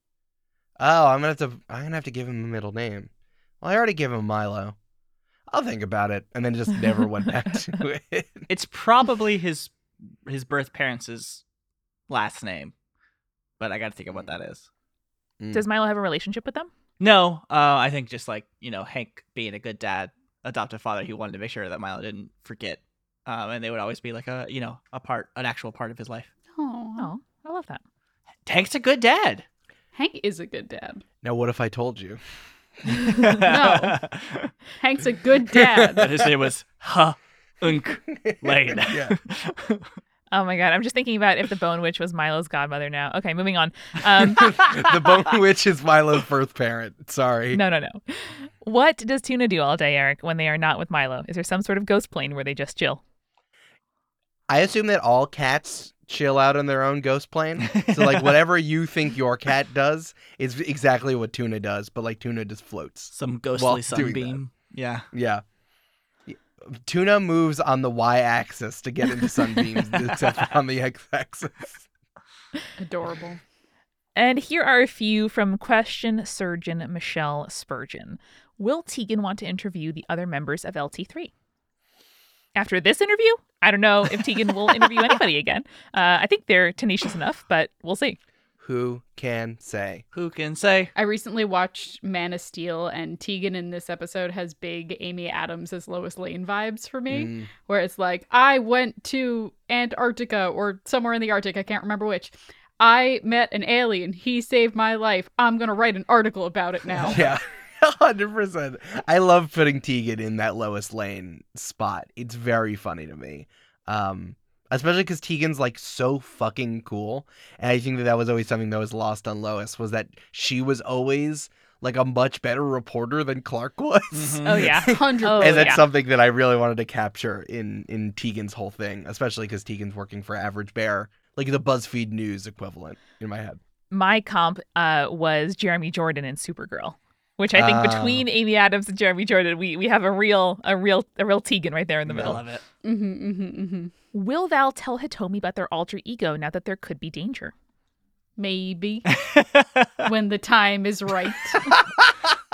oh, I'm gonna have to I'm gonna have to give him a middle name. Well, I already gave him Milo. I'll think about it, and then just never went back to it. it's probably his his birth parents' last name, but I gotta think of what that is. Does Milo have a relationship with them? No, uh, I think just like you know Hank being a good dad, adoptive father, he wanted to make sure that Milo didn't forget, um, and they would always be like a you know a part, an actual part of his life. Oh. Oh, I love that. Hank's a good dad. Hank is a good dad. Now, what if I told you? no, Hank's a good dad. and his name was Ha Unk Lane. yeah. Oh my god, I'm just thinking about if the Bone Witch was Milo's godmother now. Okay, moving on. Um, the Bone Witch is Milo's birth parent. Sorry. no, no, no. What does Tuna do all day, Eric, when they are not with Milo? Is there some sort of ghost plane where they just chill? I assume that all cats chill out on their own ghost plane. So like whatever you think your cat does is exactly what Tuna does, but like Tuna just floats. Some ghostly sunbeam. Yeah. Yeah. Tuna moves on the y-axis to get into sunbeams, except on the x-axis. Adorable. And here are a few from question surgeon Michelle Spurgeon. Will Tegan want to interview the other members of LT3? After this interview, I don't know if Tegan will interview anybody again. Uh, I think they're tenacious enough, but we'll see. Who can say? Who can say? I recently watched Man of Steel, and Tegan in this episode has big Amy Adams as Lois Lane vibes for me, Mm. where it's like, I went to Antarctica or somewhere in the Arctic, I can't remember which. I met an alien. He saved my life. I'm going to write an article about it now. Yeah. Hundred percent. I love putting Tegan in that Lois Lane spot. It's very funny to me, um, especially because Tegan's like so fucking cool, and I think that that was always something that was lost on Lois was that she was always like a much better reporter than Clark was. Mhm. Oh yeah. Hundred. Oh, and that's yeah. something that I really wanted to capture in in Tegan's whole thing, especially because Tegan's working for Average Bear, like the BuzzFeed News equivalent in my head. My comp uh, was Jeremy Jordan and Supergirl, which I think Oh. between Amy Adams and Jeremy Jordan, we we have a real a real a real Tegan right there in the I middle. love it. Mm-hmm, mm-hmm, mm-hmm. Will Val tell Hitomi about their alter ego now that there could be danger? Maybe when the time is right.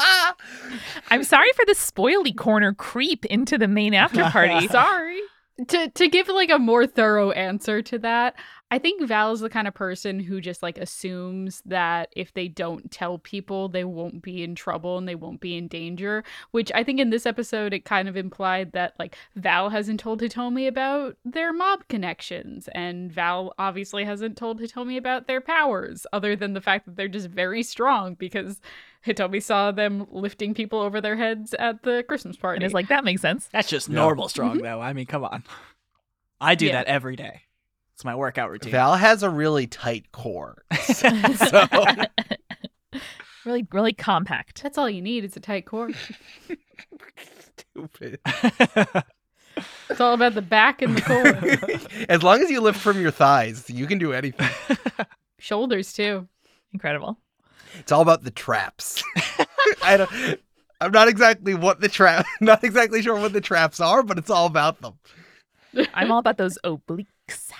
I'm sorry for the spoily corner creep into the main after party. Sorry. To to give like a more thorough answer to that, I think Val is the kind of person who just like assumes that if they don't tell people, they won't be in trouble and they won't be in danger. Which I think in this episode it kind of implied that like Val hasn't told Hitomi about their mob connections, and Val obviously hasn't told Hitomi about their powers, other than the fact that they're just very strong because Hitomi saw them lifting people over their heads at the Christmas party. and it's like that makes sense. That's just Yeah. normal strong, mm-hmm. though. I mean, come on. I do Yeah. that every day. It's my workout routine. Val has a really tight core. so really really compact. That's all you need. It's a tight core. stupid. It's all about the back and the core. as long as you lift from your thighs, you can do anything. Shoulders too. Incredible. It's all about the traps. I don't I'm not exactly what the trap not exactly sure what the traps are, but it's all about them. I'm all about those obliques.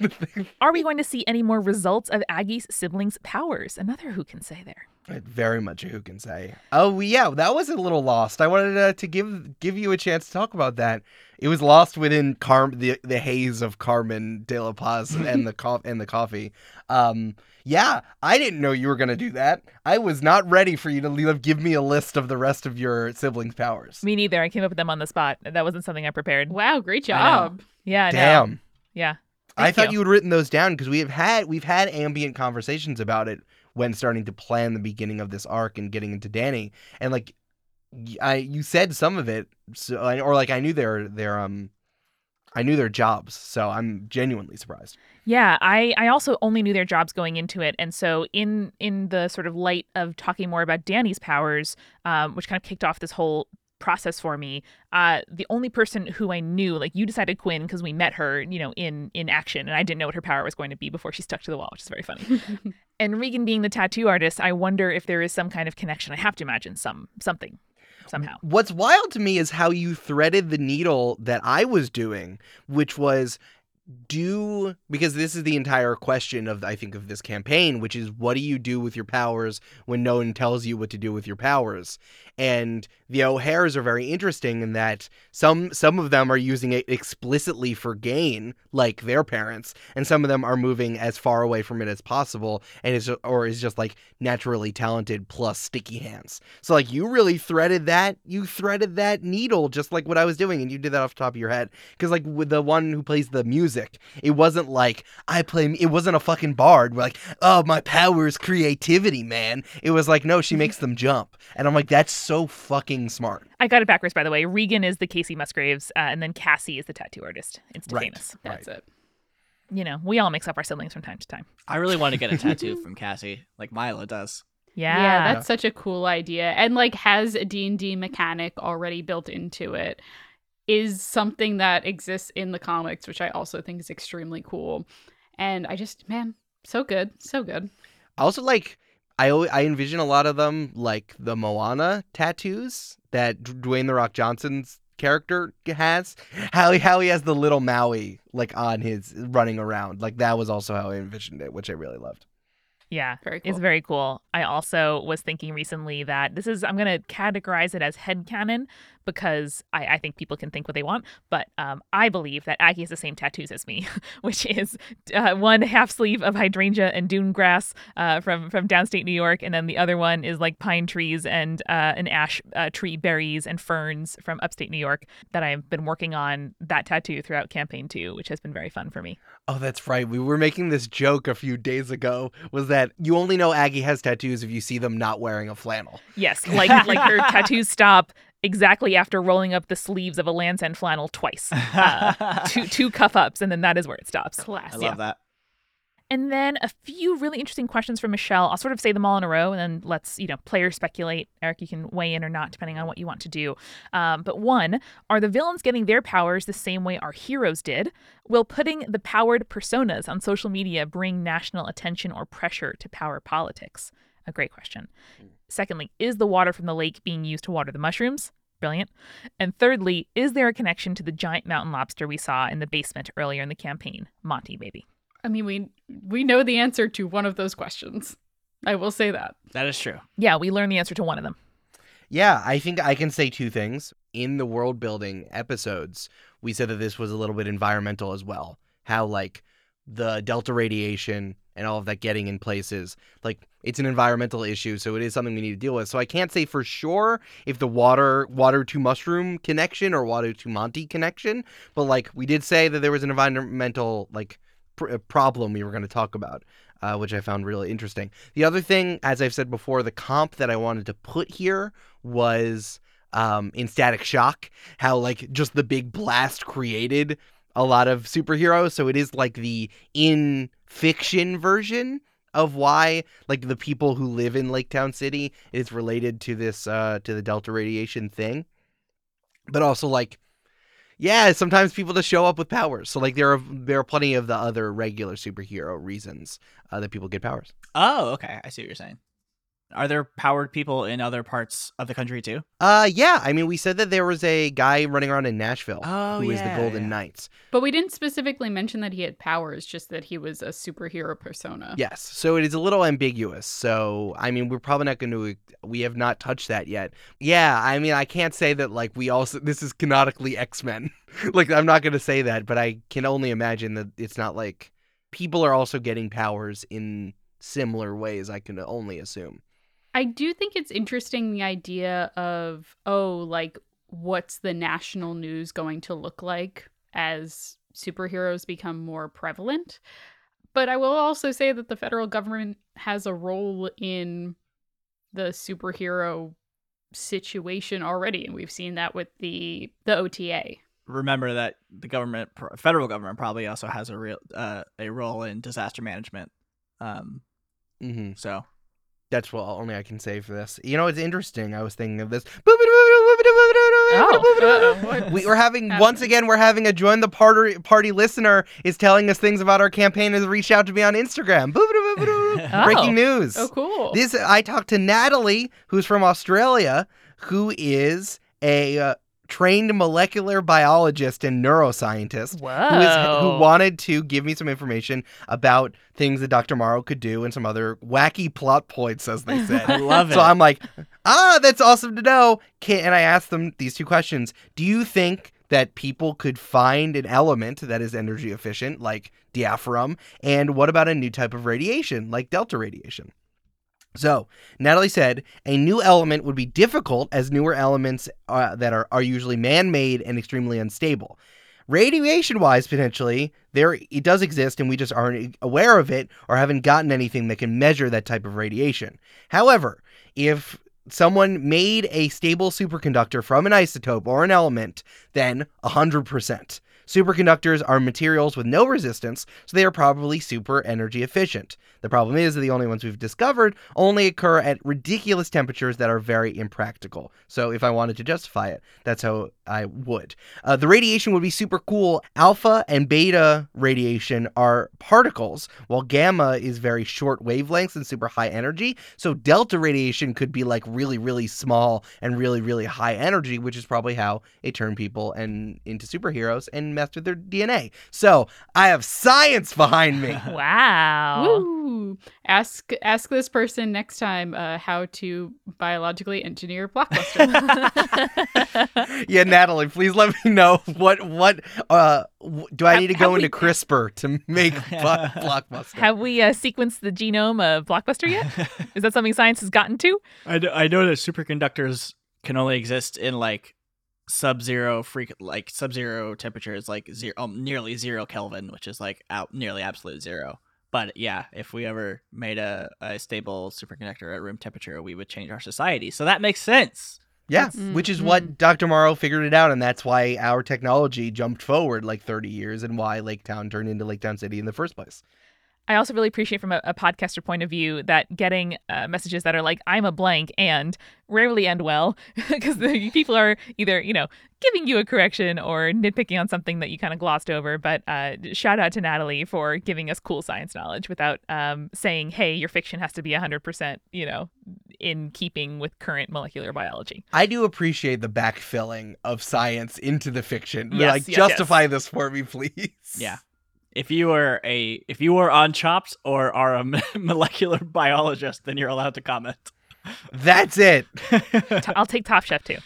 Are we going to see any more results of Aggie's siblings' powers? Another who can say there. Very much who can say. Oh yeah, that was a little lost. I wanted uh, to give give you a chance to talk about that. It was lost within Car- the the haze of Carmen De La Paz and the co- and the coffee. Um, yeah, I didn't know you were gonna do that. I was not ready for you to leave, give me a list of the rest of your siblings' powers. Me neither. I came up with them on the spot. That wasn't something I prepared. Wow, great job. Yeah. Damn. know. Damn. I thought you. you. had written those down because we have had we've had ambient conversations about it when starting to plan the beginning of this arc and getting into Danny and like I you said some of it so or like I knew their their um I knew their jobs so I'm genuinely surprised. Yeah, I, I also only knew their jobs going into it, and so in in the sort of light of talking more about Danny's powers, um, which kind of kicked off this whole process for me, uh, the only person who I knew, like you decided Quinn because we met her, you know, in in action, and I didn't know what her power was going to be before she stuck to the wall, which is very funny. and Regan being the tattoo artist, I wonder if there is some kind of connection. I have to imagine some something somehow. What's wild to me is how you threaded the needle that I was doing, which was do because this is the entire question of I think of this campaign, which is what do you do with your powers when no one tells you what to do with your powers? And the O'Hares are very interesting in that some some of them are using it explicitly for gain, like their parents, and some of them are moving as far away from it as possible, and is or is just like naturally talented plus sticky hands. So like you really threaded that, you threaded that needle just like what I was doing, and you did that off the top of your head. Because like with the one who plays the music, it wasn't like I play. It wasn't a fucking bard. We're like, oh, my power is creativity, man. It was like, no, she makes them jump, and I'm like, that's so fucking smart. I got it backwards, by the way. Regan is the Kacey Musgraves, uh, and then Cassie is the tattoo artist. It's Right. famous. That's it. You know, we all mix up our siblings from time to time. I really want to get a tattoo from Cassie, like Milo does. Yeah. Yeah, that's such a cool idea. And like has a D&D mechanic already built into it is something that exists in the comics, which I also think is extremely cool. And I just man, so good. So good. I also like I always, I envision a lot of them like the Moana tattoos that Dwayne the Rock Johnson's character has. How he, how he has the little Maui like on his running around. Like that was also how I envisioned it, which I really loved. Yeah. Very cool. It's very cool. I also was thinking recently that this is I'm going to categorize it as head headcanon, because I, I think people can think what they want. But um, I believe that Aggie has the same tattoos as me, which is uh, one half sleeve of hydrangea and dune grass uh, from from downstate New York, and then the other one is like pine trees and uh, an ash uh, tree berries and ferns from upstate New York. That I've been working on that tattoo throughout campaign two, which has been very fun for me. Oh, that's right. We were making this joke a few days ago. Was that you only know Aggie has tattoos if you see them not wearing a flannel? Yes, like like her tattoos stop exactly after rolling up the sleeves of a Lands' End flannel twice. Uh, two two cuff ups, and then that is where it stops. I Classic. love that. And then a few really interesting questions from Michelle. I'll sort of say them all in a row, and then let's you know players speculate. Eric, you can weigh in or not depending on what you want to do. Um, but one, are the villains getting their powers the same way our heroes did? Will putting the powered personas on social media bring national attention or pressure to power politics? A great question. Secondly, is the water from the lake being used to water the mushrooms? Brilliant. And thirdly, is there a connection to the giant mountain lobster we saw in the basement earlier in the campaign? Monty, baby. I mean, we we know the answer to one of those questions. I will say that. That is true. Yeah, we learned the answer to one of them. Yeah, I think I can say two things. In the world building episodes, we said that this was a little bit environmental as well. How like the delta radiation and all of that getting in places, like it's an environmental issue, so it is something we need to deal with. So I can't say for sure if the water water to mushroom connection or water to Monty connection, but like we did say that there was an environmental like pr- uh, problem we were going to talk about. Uh, which I found really interesting. The other thing, as I've said before, the comp that I wanted to put here was um, in Static Shock, how like just the big blast created a lot of superheroes. So it is like the in fiction version of why like the people who live in Lake Town City is related to this uh to the delta radiation thing. But also like yeah, sometimes people just show up with powers. So like there are there are plenty of the other regular superhero reasons uh, that people get powers. Oh, okay. I see what you're saying. Are there powered people in other parts of the country too? Uh yeah, I mean we said that there was a guy running around in Nashville Oh, who is yeah, the Golden yeah. Knights. But we didn't specifically mention that he had powers, just that he was a superhero persona. Yes. So it is a little ambiguous. So I mean we're probably not going to we have not touched that yet. Yeah, I mean I can't say that like we also this is canonically X-Men. like I'm not going to say that, but I can only imagine that it's not like people are also getting powers in similar ways I can only assume. I do think it's interesting the idea of, oh, like, what's the national news going to look like as superheroes become more prevalent? But I will also say that the federal government has a role in the superhero situation already, and we've seen that with the the OTA. Remember that the government, federal government, probably also has a real uh, a role in disaster management. Um, Mhm. so That's what only I can say for this. You know, it's interesting. I was thinking of this. what we, we're having once again. We're having a join the party party listener is telling us things about our campaign. Has reached out to me on Instagram. Oh. Breaking news. Oh, cool. This I talked to Natalie, who's from Australia, who is a uh, trained molecular biologist and neuroscientist who, is, who wanted to give me some information about things that Dr. Morrow could do and some other wacky plot points, as they said. I love it. so I'm like, ah, that's awesome to know. Can, and I asked them these two questions. Do you think that people could find an element that is energy efficient, like diaphragm? And what about a new type of radiation, like delta radiation? So, Natalie said a new element would be difficult as newer elements uh, that are, are usually man made and extremely unstable. Radiation wise, potentially, there it does exist and we just aren't aware of it or haven't gotten anything that can measure that type of radiation. However, if someone made a stable superconductor from an isotope or an element, then 100%. Superconductors are materials with no resistance, so they are probably super energy efficient. The problem is that the only ones we've discovered only occur at ridiculous temperatures that are very impractical. So if I wanted to justify it, that's how I would. Uh, the radiation would be super cool. Alpha and beta radiation are particles, while gamma is very short wavelengths and super high energy. So delta radiation could be like really, really small and really, really high energy, which is probably how it turned people and into superheroes and messed with their DNA. So I have science behind me. Wow. Woo! Ask ask this person next time uh, how to biologically engineer blockbuster. yeah, Natalie, please let me know what what uh w- do I Have- need to have go we- into CRISPR to make Blo- blockbuster? Have we uh, sequenced the genome of Blockbuster yet? Is that something science has gotten to? I, know, I know that superconductors can only exist in like sub-zero freak like sub-zero temperature is like zero um, nearly zero kelvin which is like out nearly absolute zero but yeah if we ever made a, a stable superconductor at room temperature we would change our society so that makes sense Yeah, Mm, which is mm. what Dr. Morrow figured it out, and that's why our technology jumped forward like 30 years, and why Lake Town turned into Lake Town City in the first place. I also really appreciate from a, a podcaster point of view that getting uh, messages that are like "I'm a blank" and rarely end well because the people are either you know giving you a correction or nitpicking on something that you kind of glossed over. But uh, shout out to Natalie for giving us cool science knowledge without um, saying, "Hey, your fiction has to be 100% you know in keeping with current molecular biology." I do appreciate the backfilling of science into the fiction. Yes, like, yes, justify this for me, please. yeah if you are a if you are on Chopped or are a molecular biologist then you're allowed to comment That's it. I'll take Top Chef too.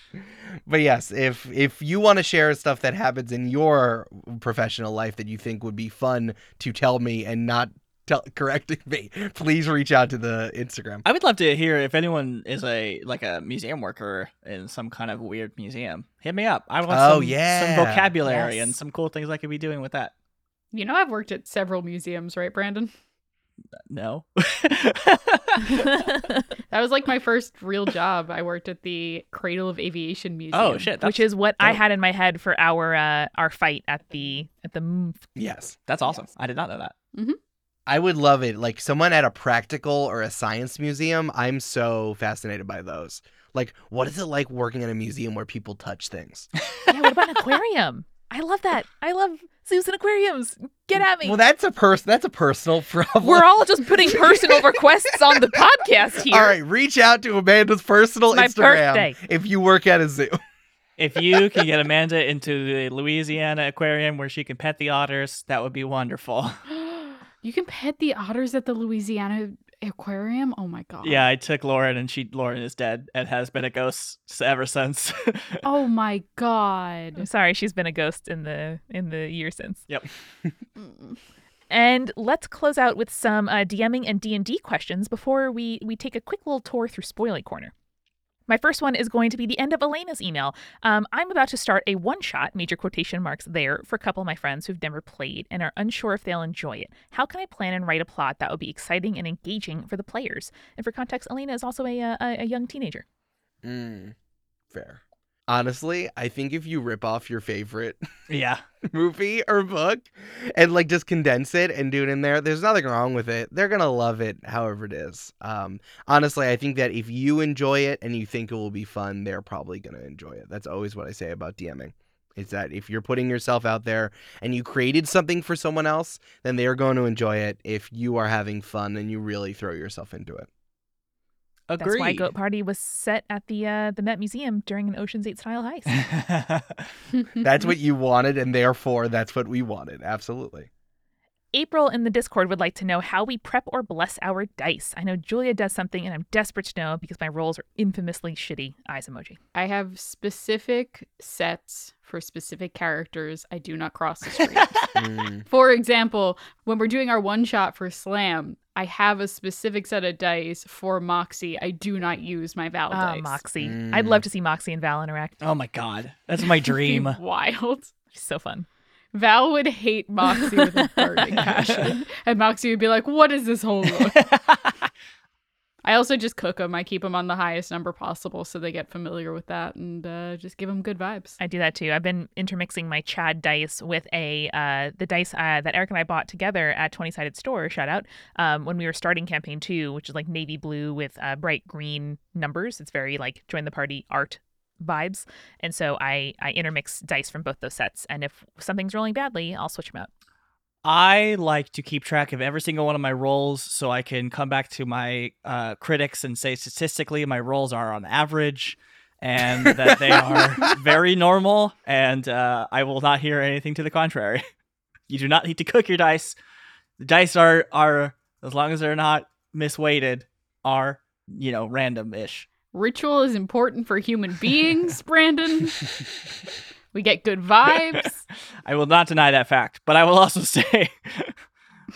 But yes, if if you want to share stuff that happens in your professional life that you think would be fun to tell me and not tell, correcting me, please reach out to the Instagram. I would love to hear if anyone is a like a museum worker in some kind of weird museum. Hit me up. I want Oh, some, yeah. some vocabulary Yes. and some cool things I could be doing with that. You know, I've worked at several museums, right, Brandon? No. That was like my first real job. I worked at the Cradle of Aviation Museum. oh shit, that's, Which is what I had in my head for our uh, our fight at the at the Yes. that's awesome. I did not know that. I would love it. Like someone at a practical or a science museum, I'm so fascinated by those. Like, what is it like working in a museum where people touch things? Yeah, what about an aquarium? I love that. I love zoos and aquariums. Get at me. Well, that's a person. That's a personal problem. We're all just putting personal requests on the podcast here. All right, reach out to Amanda's personal It's my Instagram birthday. if you work at a zoo. If you can get Amanda into the Louisiana aquarium where she can pet the otters, that would be wonderful. you can pet the otters at the Louisiana Aquarium. Oh my god. Yeah, I took Lauren and she Lauren is dead and has been a ghost ever since. Oh my god. I'm god. sorry, she's been a ghost in the in the year since. Yep. And let's close out with some uh, DMing and D and D questions before we we take a quick little tour through Spoiling Corner. My first one is going to be the end of Elena's email. Um, I'm about to start a one shot, major quotation marks there, for a couple of my friends who've never played and are unsure if they'll enjoy it. How can I plan and write a plot that would be exciting and engaging for the players? And for context, Elena is also a, uh, a, a young teenager. Mm, fair. Honestly, I think if you rip off your favorite yeah. movie or book and like just condense it and do it in there, there's nothing wrong with it. They're gonna love it, however it is. Um, honestly, I think that if you enjoy it and you think it will be fun, they're probably gonna enjoy it. That's always what I say about DMing. Is that if you're putting yourself out there and you created something for someone else, then they're going to enjoy it if you are having fun and you really throw yourself into it. That's why Goat Party was set at the uh, the Met Museum during an Ocean's Eight style heist. That's what you wanted, and therefore that's what we wanted. Absolutely. April in the Discord would like to know how we prep or bless our dice. I know Julia does something, and I'm desperate to know because my rolls are infamously shitty. Eyes emoji. I have specific sets for specific characters. I do not cross the street. Mm. for example, when we're doing our one shot for Slam, I have a specific set of dice for Moxie. I do not use my Val Oh, dice. Moxie. Mm. I'd love to see Moxie and Val interact. oh my god. That's my dream. Wild. She's so fun. Val would hate Moxie with a burning passion. And Moxie would be like, What is this whole look? I also just cook them. I keep them on the highest number possible so they get familiar with that and uh, just give them good vibes. I do that too. I've been intermixing my Chad dice with a uh, the dice uh, that Eric and I bought together at Twenty Sided Store. Shout out um, when we were starting campaign two, which is like navy blue with uh, bright green numbers. It's very like join the party art vibes, and so I I intermix dice from both those sets. And if something's rolling badly, I'll switch them out. I like to keep track of every single one of my rolls so I can come back to my uh, critics and say statistically my rolls are on average. and that they are very normal, and uh, I will not hear anything to the contrary. You do not need to cook your dice. The dice are are as long as they're not misweighted, are you know random-ish. Ritual is important for human beings, Brandon. We get good vibes. I will not deny that fact, but I will also say,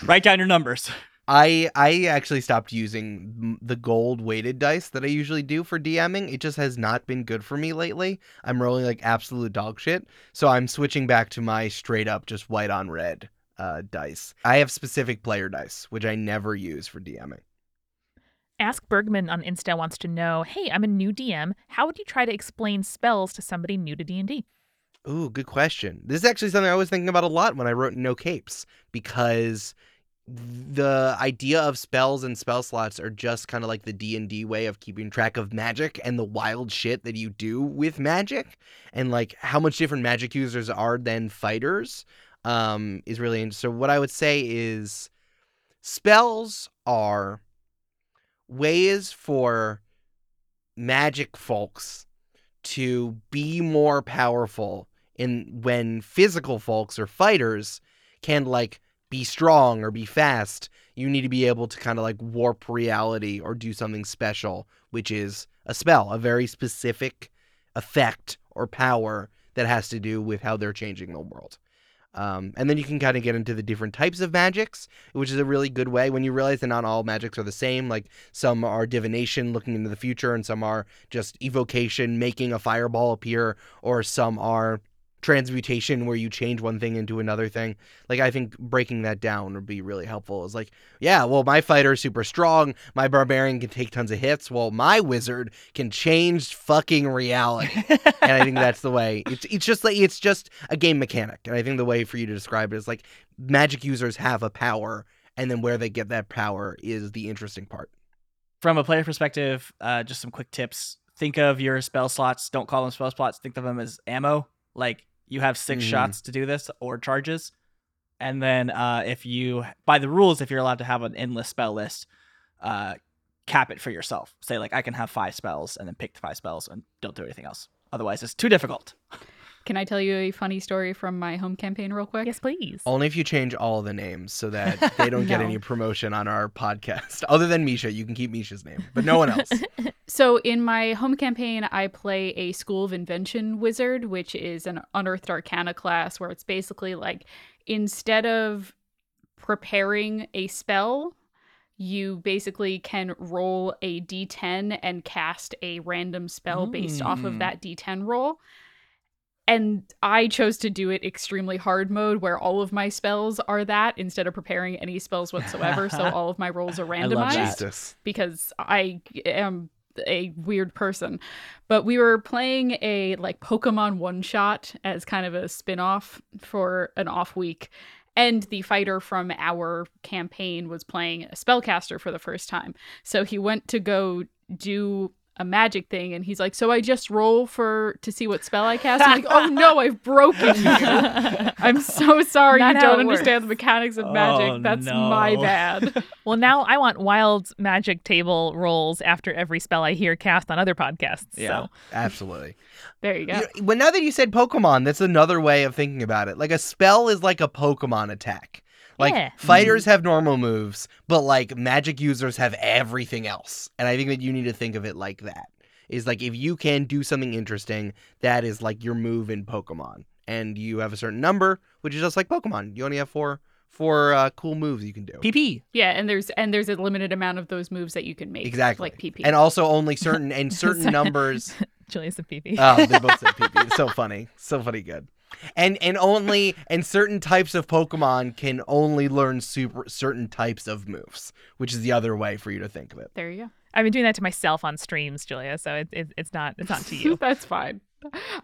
write down your numbers. I I actually stopped using the gold weighted dice that I usually do for DMing. It just has not been good for me lately. I'm rolling like absolute dog shit. So I'm switching back to my straight up just white on red uh, dice. I have specific player dice, which I never use for DMing. Ask Bergman on Insta wants to know, "Hey, I'm a new DM. How would you try to explain spells to somebody new to D&D?" Ooh, good question. This is actually something I was thinking about a lot when I wrote No Capes because the idea of spells and spell slots are just kind of like the D&D way of keeping track of magic and the wild shit that you do with magic and like how much different magic users are than fighters um is really interesting. So what I would say is spells are ways for magic folks to be more powerful in when physical folks or fighters can like be strong or be fast you need to be able to kind of like warp reality or do something special which is a spell a very specific effect or power that has to do with how they're changing the world um, and then you can kind of get into the different types of magics, which is a really good way when you realize that not all magics are the same. Like some are divination, looking into the future, and some are just evocation, making a fireball appear, or some are transmutation where you change one thing into another thing. Like I think breaking that down would be really helpful. It's like, yeah, well my fighter is super strong, my barbarian can take tons of hits, well my wizard can change fucking reality. and I think that's the way. It's it's just like it's just a game mechanic. And I think the way for you to describe it is like magic users have a power and then where they get that power is the interesting part. From a player perspective, uh, just some quick tips. Think of your spell slots. Don't call them spell slots. Think of them as ammo. Like you have 6 Mhm. shots to do this or charges. And then uh, if you, by the rules, if you're allowed to have an endless spell list, uh, cap it for yourself. Say like I can have five spells and then pick the five spells and don't do anything else. Otherwise, it's too difficult. Can I tell you a funny story from my home campaign, real quick? Yes, please. Only if you change all the names so that they don't get any promotion on our podcast. Other than Misha, you can keep Misha's name, but no one else. So in my home campaign, I play a School of Invention wizard, which is an Unearthed Arcana class where it's basically like instead of preparing a spell, you basically can roll a d10 and cast a random spell based off of Mm. that d10 roll. And I chose to do it extremely hard mode where all of my spells are that instead of preparing any spells whatsoever. so all of my rolls are randomized. Jesus. because I am a weird person. But we were playing a like Pokemon one shot as kind of a spin-off for an off week. And the fighter from our campaign was playing a spellcaster for the first time. So he went to go do a magic thing and he's like, So I just roll for to see what spell I cast? I'm like, Oh no, I've broken you. I'm so sorry Not you don't it understand the mechanics of magic. Oh, That's my bad. well, now I want wild magic table rolls after every spell I hear cast on other podcasts. Yeah. So Absolutely. There you go. You know, well, now that you said Pokemon, that's another way of thinking about it. Like a spell is like a Pokemon attack. Like Yeah. fighters have normal moves, but like magic users have everything else. And I think that you need to think of it like that. Is like if you can do something interesting, that is like your move in Pokemon. And you have a certain number, which is just like Pokemon. You only have four four uh, cool moves you can do. PP. Yeah, and there's and there's a limited amount of those moves that you can make. Exactly. Like PP. And also only certain and certain numbers Julius and Phoebe. Oh, they both said PP. It's so funny. So funny good. And and only and certain types of Pokemon can only learn super certain types of moves, which is the other way for you to think of it. there you go. I've been doing that to myself on streams, Julia. So it, it, it's not it's not to you. That's fine.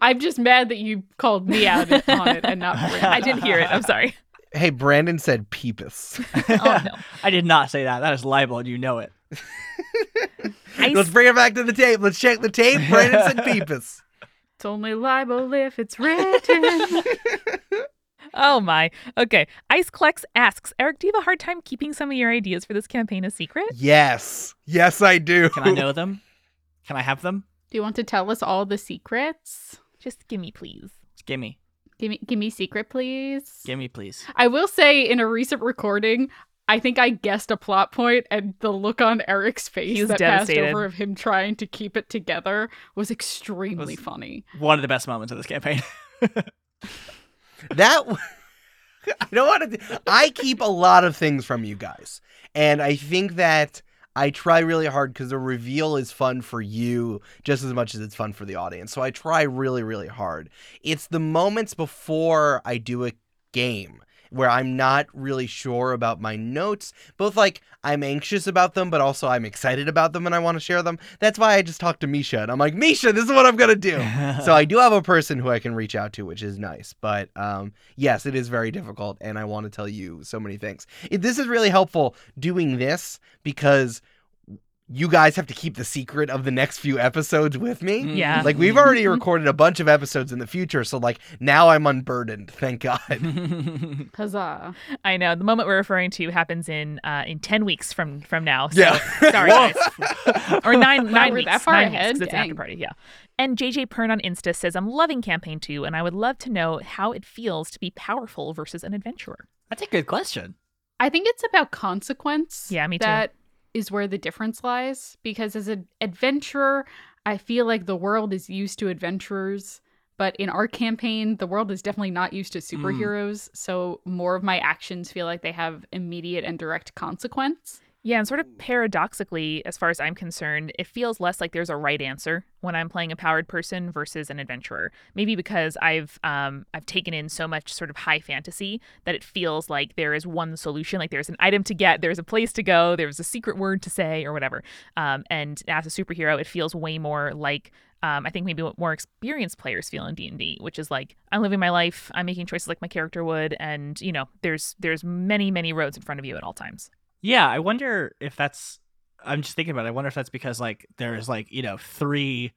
I'm just mad that you called me out on it and not Brandon. I didn't hear it. I'm sorry. Hey, Brandon said Peepus. Oh no. I did not say that. That is libel, and you know it. Ice- Let's bring it back to the tape. Let's check the tape. Brandon said Peepus. It's only libel if it's written. Oh my. Okay. Iceclex asks, Eric, do you have a hard time keeping some of your ideas for this campaign a secret? Yes. Yes, I do. Can I know them? Can I have them? Do you want to tell us all the secrets? Just gimme, please. Gimme. Give me, give me secret, please. Gimme, please. I will say, in a recent recording, I think I guessed a plot point, and the look on Eric's face He was that passed over of him trying to keep it together was extremely Was- funny. One of the best moments of this campaign. That I don't want to. I keep a lot of things from you guys, and I think that I try really hard because the reveal is fun for you just as much as it's fun for the audience. So I try really, really hard. It's the moments before I do a game where I'm not really sure about my notes. Both like I'm anxious about them, but also I'm excited about them and I want to share them. That's why I just talk to Misha and I'm like, Misha, this is what I'm gonna do so I do have a person who I can reach out to, which is nice. But um, yes, it is very difficult, and I want to tell you so many things. It, this is really helpful doing this because you guys have to keep the secret of the next few episodes with me. Mm. Yeah. Like we've already recorded a bunch of episodes in the future, so like now I'm unburdened. Thank God. Huzzah. I know the moment we're referring to happens in uh, in ten weeks from from now. So Yeah. sorry, guys. or nine nine we're weeks. that far nine weeks, it's an after party. Yeah. And JJ Pern on Insta says, "I'm loving campaign two, and I would love to know how it feels to be powerful versus an adventurer." That's a good question. I think it's about consequence. Yeah, me too. That is where the difference lies. Because as an adventurer, I feel like the world is used to adventurers. But in our campaign, the world is definitely not used to mm. superheroes. So more of my actions feel like they have immediate and direct consequence. Yeah, and sort of paradoxically, as far as I'm concerned, it feels less like there's a right answer when I'm playing a powered person versus an adventurer. Maybe because I've um, I've taken in so much sort of high fantasy that it feels like there is one solution. Like there's an item to get, there's a place to go, there's a secret word to say, or whatever. Um, and as a superhero, it feels way more like um, I think maybe what more experienced players feel in D and D, which is like I'm living my life, I'm making choices like my character would, and you know, there's there's many many roads in front of you at all times. Yeah, I wonder if that's. I'm just thinking about it. I wonder if that's because like there's like you know three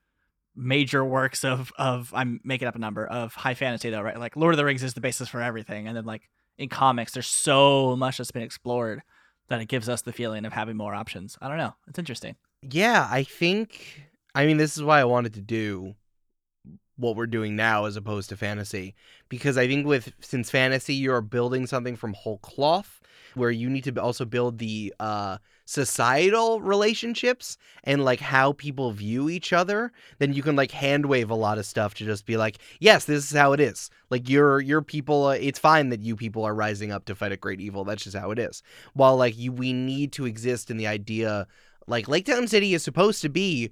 major works of of I'm making up a number of high fantasy though, right? Like Lord of the Rings is the basis for everything, and then like in comics, there's so much that's been explored that it gives us the feeling of having more options. I don't know. It's interesting. Yeah, I think. I mean, this is why I wanted to do what we're doing now as opposed to fantasy, because I think with since fantasy you're building something from whole cloth, where you need to also build the uh, societal relationships and like how people view each other. Then you can like hand wave a lot of stuff to just be like, yes, this is how it is. Like your your people, uh, it's fine that you people are rising up to fight a great evil. That's just how it is. While like you, we need to exist in the idea like Lake Town City is supposed to be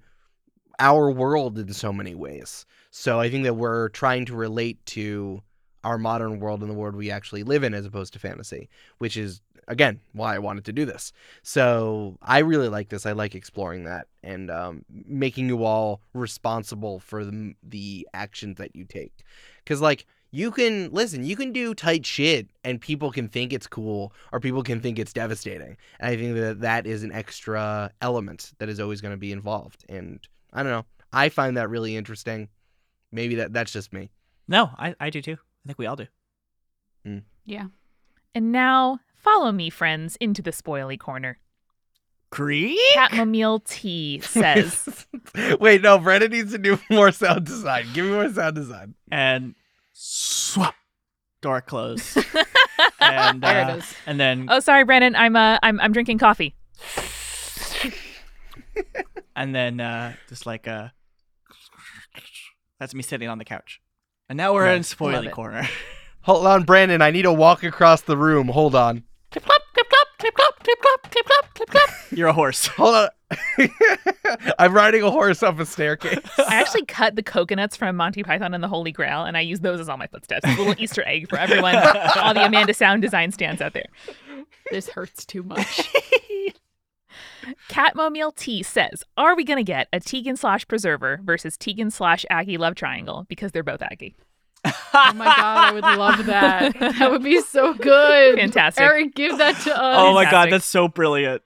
our world in so many ways. So I think that we're trying to relate to our modern world and the world we actually live in as opposed to fantasy, which is again why I wanted to do this. So I really like this. I like exploring that and um, making you all responsible for the, the actions that you take. Because like you can listen, you can do tight shit and people can think it's cool or people can think it's devastating. And I think that that is an extra element that is always going to be involved. And I don't know. I find that really interesting. Maybe that that's just me. No, I I do too. I think we all do. Yeah. And now, follow me, friends, into the spoily corner. Creak. Catmomile T says, Wait, no, Brandon needs to do more sound design. Give me more sound design. and swap door closed and There uh, it is. and then "Oh, sorry, Brandon, I'm uh, I'm I'm drinking coffee." and then uh just like uh that's me sitting on the couch and now we're in Nice. Love spoily corner Hold on, Brandon. I need to walk across the room. Hold on. clip clop clip clop clip clop clip clop clip clop clip clop you're a horse Hold on. I'm riding a horse up a staircase. I actually cut the coconuts from Monty Python and the Holy Grail, and I use those as all my footsteps. A little Easter egg for everyone, all the Amanda sound design stands out there. This hurts too much. Catmomile T says, "Are we gonna get a Tegan slash Preserver versus Tegan slash Aggie love triangle because they're both Aggie?" Oh my god, I would love that. That would be so good. Fantastic. Eric, give that to us. oh my god that's so brilliant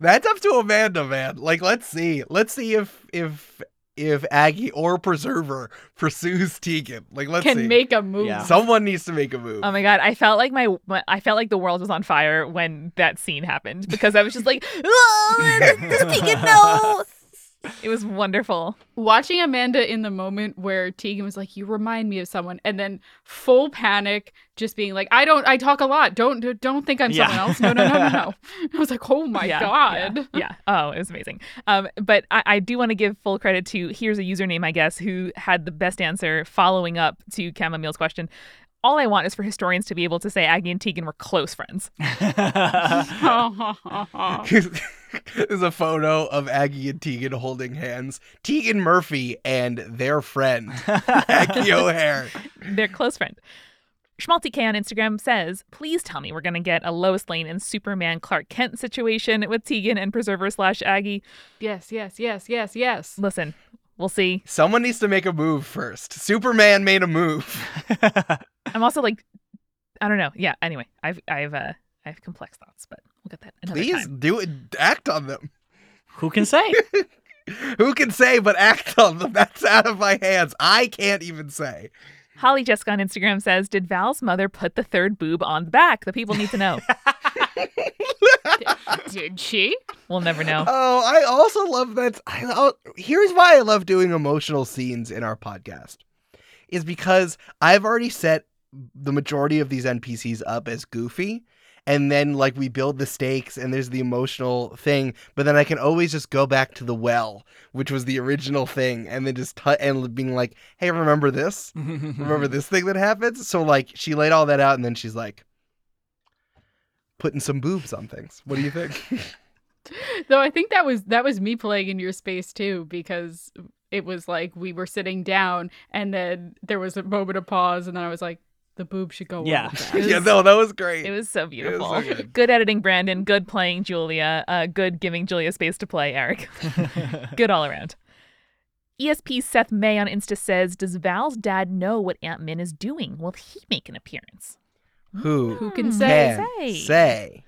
That's up to Amanda, man. Like, let's see. Let's see if if if Aggie or Preserver pursues Tegan. Like, let's Can see. make a move. Yeah. Someone needs to make a move. Oh my god, I felt like my, my I felt like the world was on fire when that scene happened because I was just like, "Oh, Tegan, no!" It was wonderful. Watching Amanda in the moment where Tegan was like, "You remind me of someone," and then full panic, just being like, "I don't. I talk a lot. Don't don't think I'm Yeah. someone else. No, no, no, no, no." I was like, "Oh my Yeah, god." Yeah, yeah. Oh, it was amazing. Um, but I, I do want to give full credit to here's a username, I guess, who had the best answer following up to Chamomile's question. All I want is for historians to be able to say Aggie and Tegan were close friends. There's a photo of Aggie and Tegan holding hands. Tegan Murphy and their friend, Aggie O'Hare. They're close friend. Schmalti K on Instagram says, please tell me we're going to get a Lois Lane and Superman Clark Kent situation with Tegan and Preserver slash Aggie. yes, yes, yes, yes, yes. Listen, we'll see. Someone needs to make a move first. Superman made a move. I'm also like, I don't know. Yeah. Anyway, I've I've uh I have complex thoughts, but we'll get that another Please time. do it. Act on them. Who can say? Who can say, but act on them? That's out of my hands. I can't even say. Holly Jessica on Instagram says, "Did Val's mother put the third boob on the back? The people need to know. Did she? we'll never know. Oh, I also love that. I, oh, here's why I love doing emotional scenes in our podcast, is because I've already set the majority of these NPCs up as goofy, and then like we build the stakes, and there's the emotional thing, but then I can always just go back to the well, which was the original thing, and then just t- and being like, hey, remember this? Remember this thing that happens? So like she laid all that out, and then she's like. Putting some boobs on things. What do you think? Though I think that was that was me playing in your space too, because it was like we were sitting down and then there was a moment of pause and then I was like, the boob should go. well Yeah. with that." yeah, no, that was great. It was so beautiful. good. good editing, Brandon. Good playing, Julia. Uh, good giving Julia space to play, Eric. good all around. ESP Seth May on Insta says, "Does Val's dad know what Aunt Min is doing? Will he make an appearance?" Who Who can Hmm. say? can Say. say?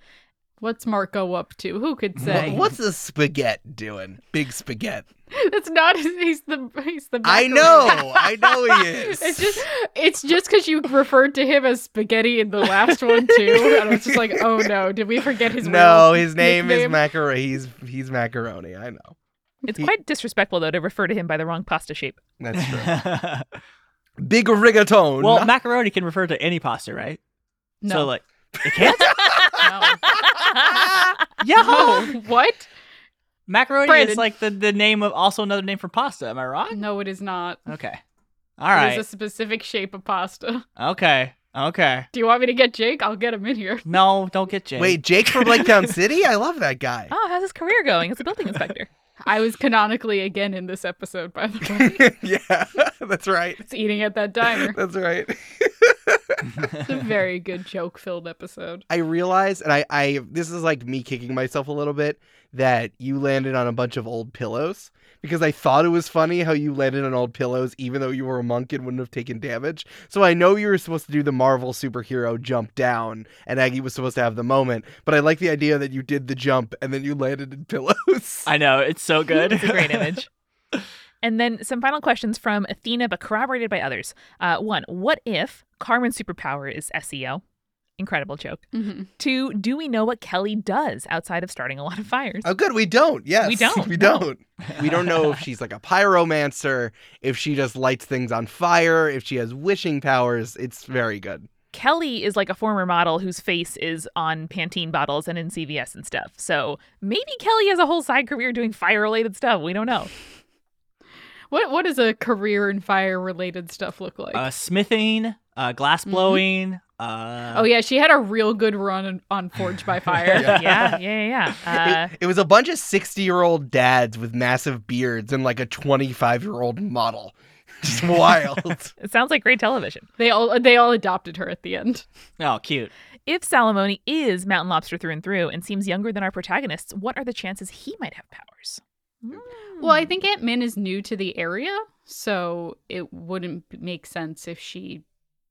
What's Marco up to? Who could Wha- say? What's the spaghetti doing? Big spaghetti. That's not. He's the. He's the. I know. I know he is. It's just. It's just because you referred to him as spaghetti in the last one too, and I was just like, oh no, did we forget his? no, real his name is macaroni. He's he's macaroni. I know. It's He- quite disrespectful though to refer to him by the wrong pasta shape. That's true. Big rigatone. well, macaroni can refer to any pasta, right? No. So like, it can't. no. Yeah. No. What? Macaroni Brandon. is like the, the name of also another name for pasta. Am I wrong? No, it is not. Okay. All right. It is a specific shape of pasta. Okay. Okay. Do you want me to get Jake? I'll get him in here. No, don't get Jake. Wait, Jake from blaketown City? I love that guy. oh, how's his career going as a building inspector? I was canonically again in this episode, by the way. yeah, that's right. it's eating at that diner. That's right. It's a very good joke filled episode. I realize, and I, I, this is like me kicking myself a little bit, that you landed on a bunch of old pillows because I thought it was funny how you landed on old pillows, even though you were a monk and wouldn't have taken damage. So I know you were supposed to do the Marvel superhero jump down, and Aggie was supposed to have the moment, but I like the idea that you did the jump and then you landed in pillows. I know it's so good. It's a great image. And then some final questions from Athena, but corroborated by others. Uh, one, what if Carmen's superpower is SEO? Incredible joke. hmm Two, do we know what Kelly does outside of starting a lot of fires? Oh, good. We don't. Yes. We don't, We no. don't. We don't know if she's like a pyromancer, if she just lights things on fire, if she has wishing powers. It's very good. Kelly is like a former model whose face is on Pantene bottles and in CVS and stuff. So maybe Kelly has a whole side career doing fire related stuff. We don't know. What what does a career in fire related stuff look like? uh, smithing, uh, glass Mhm. blowing. Uh, oh yeah, she had a real good run on, on Forged by Fire. Yeah. Yeah, yeah, yeah. yeah. Uh, it, it was a bunch of 60 year old dads with massive beards and like a 25 year old model. Just wild. it sounds like great television. They all they all adopted her at the end. Oh, cute. If Salamoni is Mountain Lobster through and through and seems younger than our protagonists, what are the chances he might have powers? Well, I hmm. think Aunt Min is new to the area, so it wouldn't make sense if she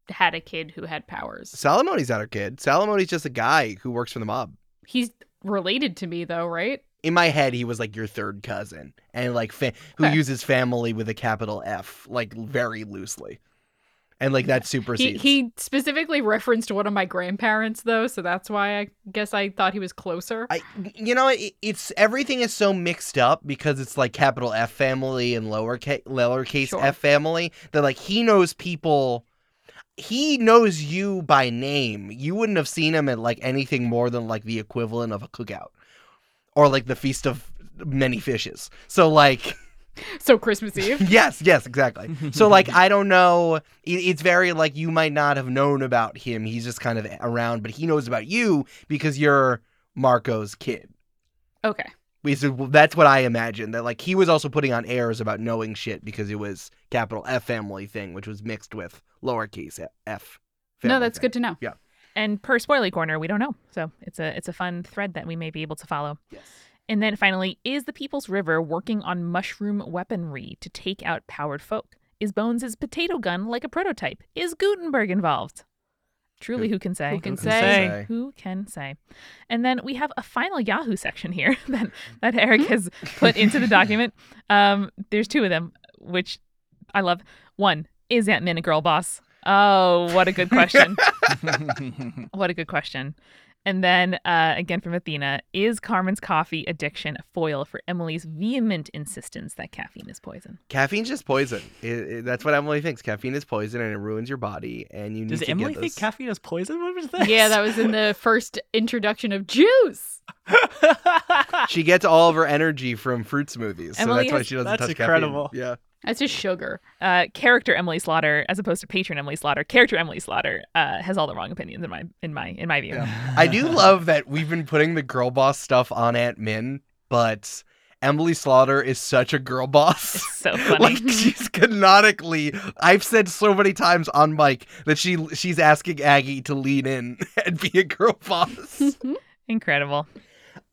had a kid who had powers. Salamoni's not her kid. Salamoni's just a guy who works for the mob. He's related to me though, right? In my head, he was like your third cousin and like fa- who Okay. uses family with a capital F, like very loosely. And like that He, supersedes. he specifically referenced one of my grandparents though, so that's why I guess I thought he was closer. I, you know, it, it's everything is so mixed up because it's like capital F family and lowercase lowercase Sure. f family that like he knows people. He knows you by name. You wouldn't have seen him at like anything more than like the equivalent of a cookout, or like the feast of many fishes. So like. So Christmas Eve. yes, yes, exactly. So like I don't know. It, it's very like you might not have known about him. He's just kind of around, but he knows about you because you're Marco's kid. Okay. We so that's what I imagine. That like he was also putting on airs about knowing shit because it was capital F family thing, which was mixed with lowercase f. No, that's thing. good to know. Yeah. And per spoiler corner, we don't know. So it's a it's a fun thread that we may be able to follow. Yes. And then finally, is the People's River working on mushroom weaponry to take out powered folk? Is Bones' potato gun like a prototype? Is Gutenberg involved? Truly, Who- who can say? who can Who say? Who can say? And then we have a final Yahoo section here that, that Eric has put into the document. Um, there's two of them, which I love. One, is Aunt Min a girl boss? Oh, what a good question. what a good question. And then uh, again from Athena, is Carmen's coffee addiction a foil for Emily's vehement insistence that caffeine is poison? Caffeine's just poison. It- it- that's what Emily thinks. Caffeine is poison and it ruins your body. And you need Does to Emily get think this. caffeine is poison? What was this? Yeah, that was in the first introduction of juice. she gets all of her energy from fruit smoothies, so Emily that's why she doesn't That's touch incredible. caffeine. Yeah. That's just sugar. Uh, character Emily Slaughter, as opposed to patron Emily Slaughter, character Emily Slaughter uh, has all the wrong opinions in my in my in my view. I do love that we've been putting the girl boss stuff on Aunt Min, but Emily Slaughter is such a girl boss. So funny. like she's canonically I've said so many times on mic that she she's asking Aggie to lean in and be a girl boss. Incredible.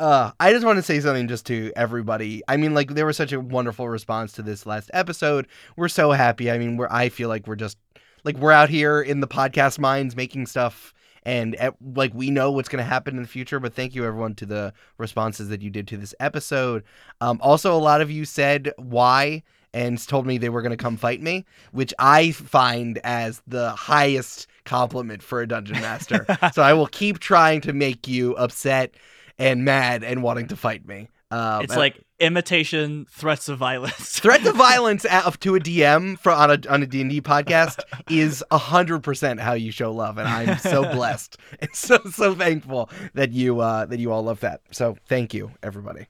Uh, I just want to say something just to everybody. I mean, like there was such a wonderful response to this last episode. We're so happy. I mean, we're I feel like we're just like we're out here in the podcast minds making stuff, and eh, like we know what's going to happen in the future. But thank you everyone to the responses that you did to this episode. Um, also, a lot of you said why and told me they were going to come fight me, which I find as the highest compliment for a dungeon master. so I will keep trying to make you upset and mad and wanting to fight me. Um, it's like imitation threats of violence. threat of violence at, to a DM for on a on a D and D podcast is hundred percent how you show love, and I'm so blessed and so so thankful that you uh, that you all love that. So thank you, everybody.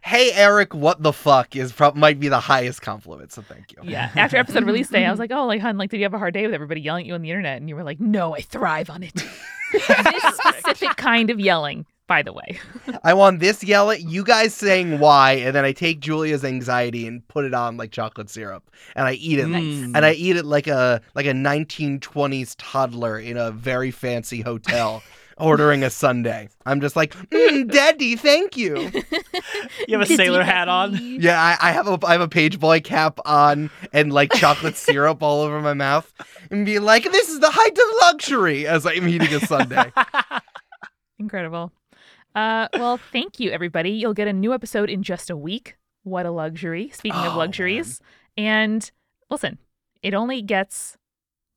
Hey Eric, what the fuck is prob- might be the highest compliment. So thank you. Yeah. After episode release day, I was like, oh, like, hun, like, did you have a hard day with everybody yelling at you on the internet? And you were like, no, I thrive on it. this specific kind of yelling, by the way. I want this yell at you guys saying why, and then I take Julia's anxiety and put it on like chocolate syrup, and I eat it, Nice. and I eat it like a like a 1920s toddler in a very fancy hotel. Ordering a sundae. I'm just like, mm, Daddy, thank you. You have a sailor hat on. Yeah, I, I have a I have a page boy cap on and like chocolate syrup all over my mouth, and be like, "This is the height of luxury." As I'm eating a sundae. Incredible. Uh, well, thank you, everybody. You'll get a new episode in just a week. What a luxury. Speaking of Oh, luxuries. And listen, it only gets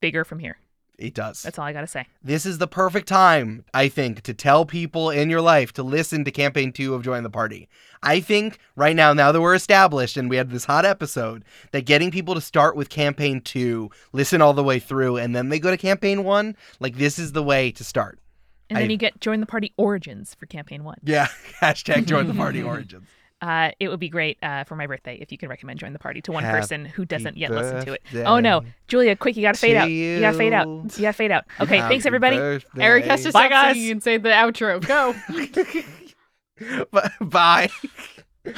bigger from here. It does. That's all I got to say. This is the perfect time, I think, to tell people in your life to listen to campaign two of Join the Party. I think right now, now that we're established and we had this hot episode, that getting people to start with campaign two, listen all the way through, and then they go to campaign one, like this is the way to start. And then I- you get Join the Party Origins for campaign one. Yeah. Hashtag Join the Party Origins. Uh, it would be great uh, for my birthday if you could recommend Join the Party to one Happy person who doesn't yet listen to it. Oh no, Julia, quick, you gotta fade to out. You gotta fade out. you. You gotta fade out. Okay, thanks everybody. birthday. Eric has to Bye, stop guys. singing and say the outro. Go. Bye.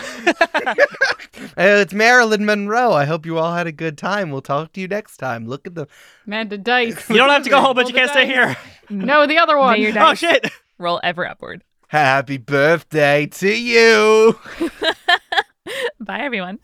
It's Marilyn Monroe. I hope you all had a good time. We'll talk to you next time. Look at the Amanda Dice. You don't have to go home, but you can't stay here. No, the other one. May your Oh shit! roll ever upward. happy birthday to you. Bye everyone.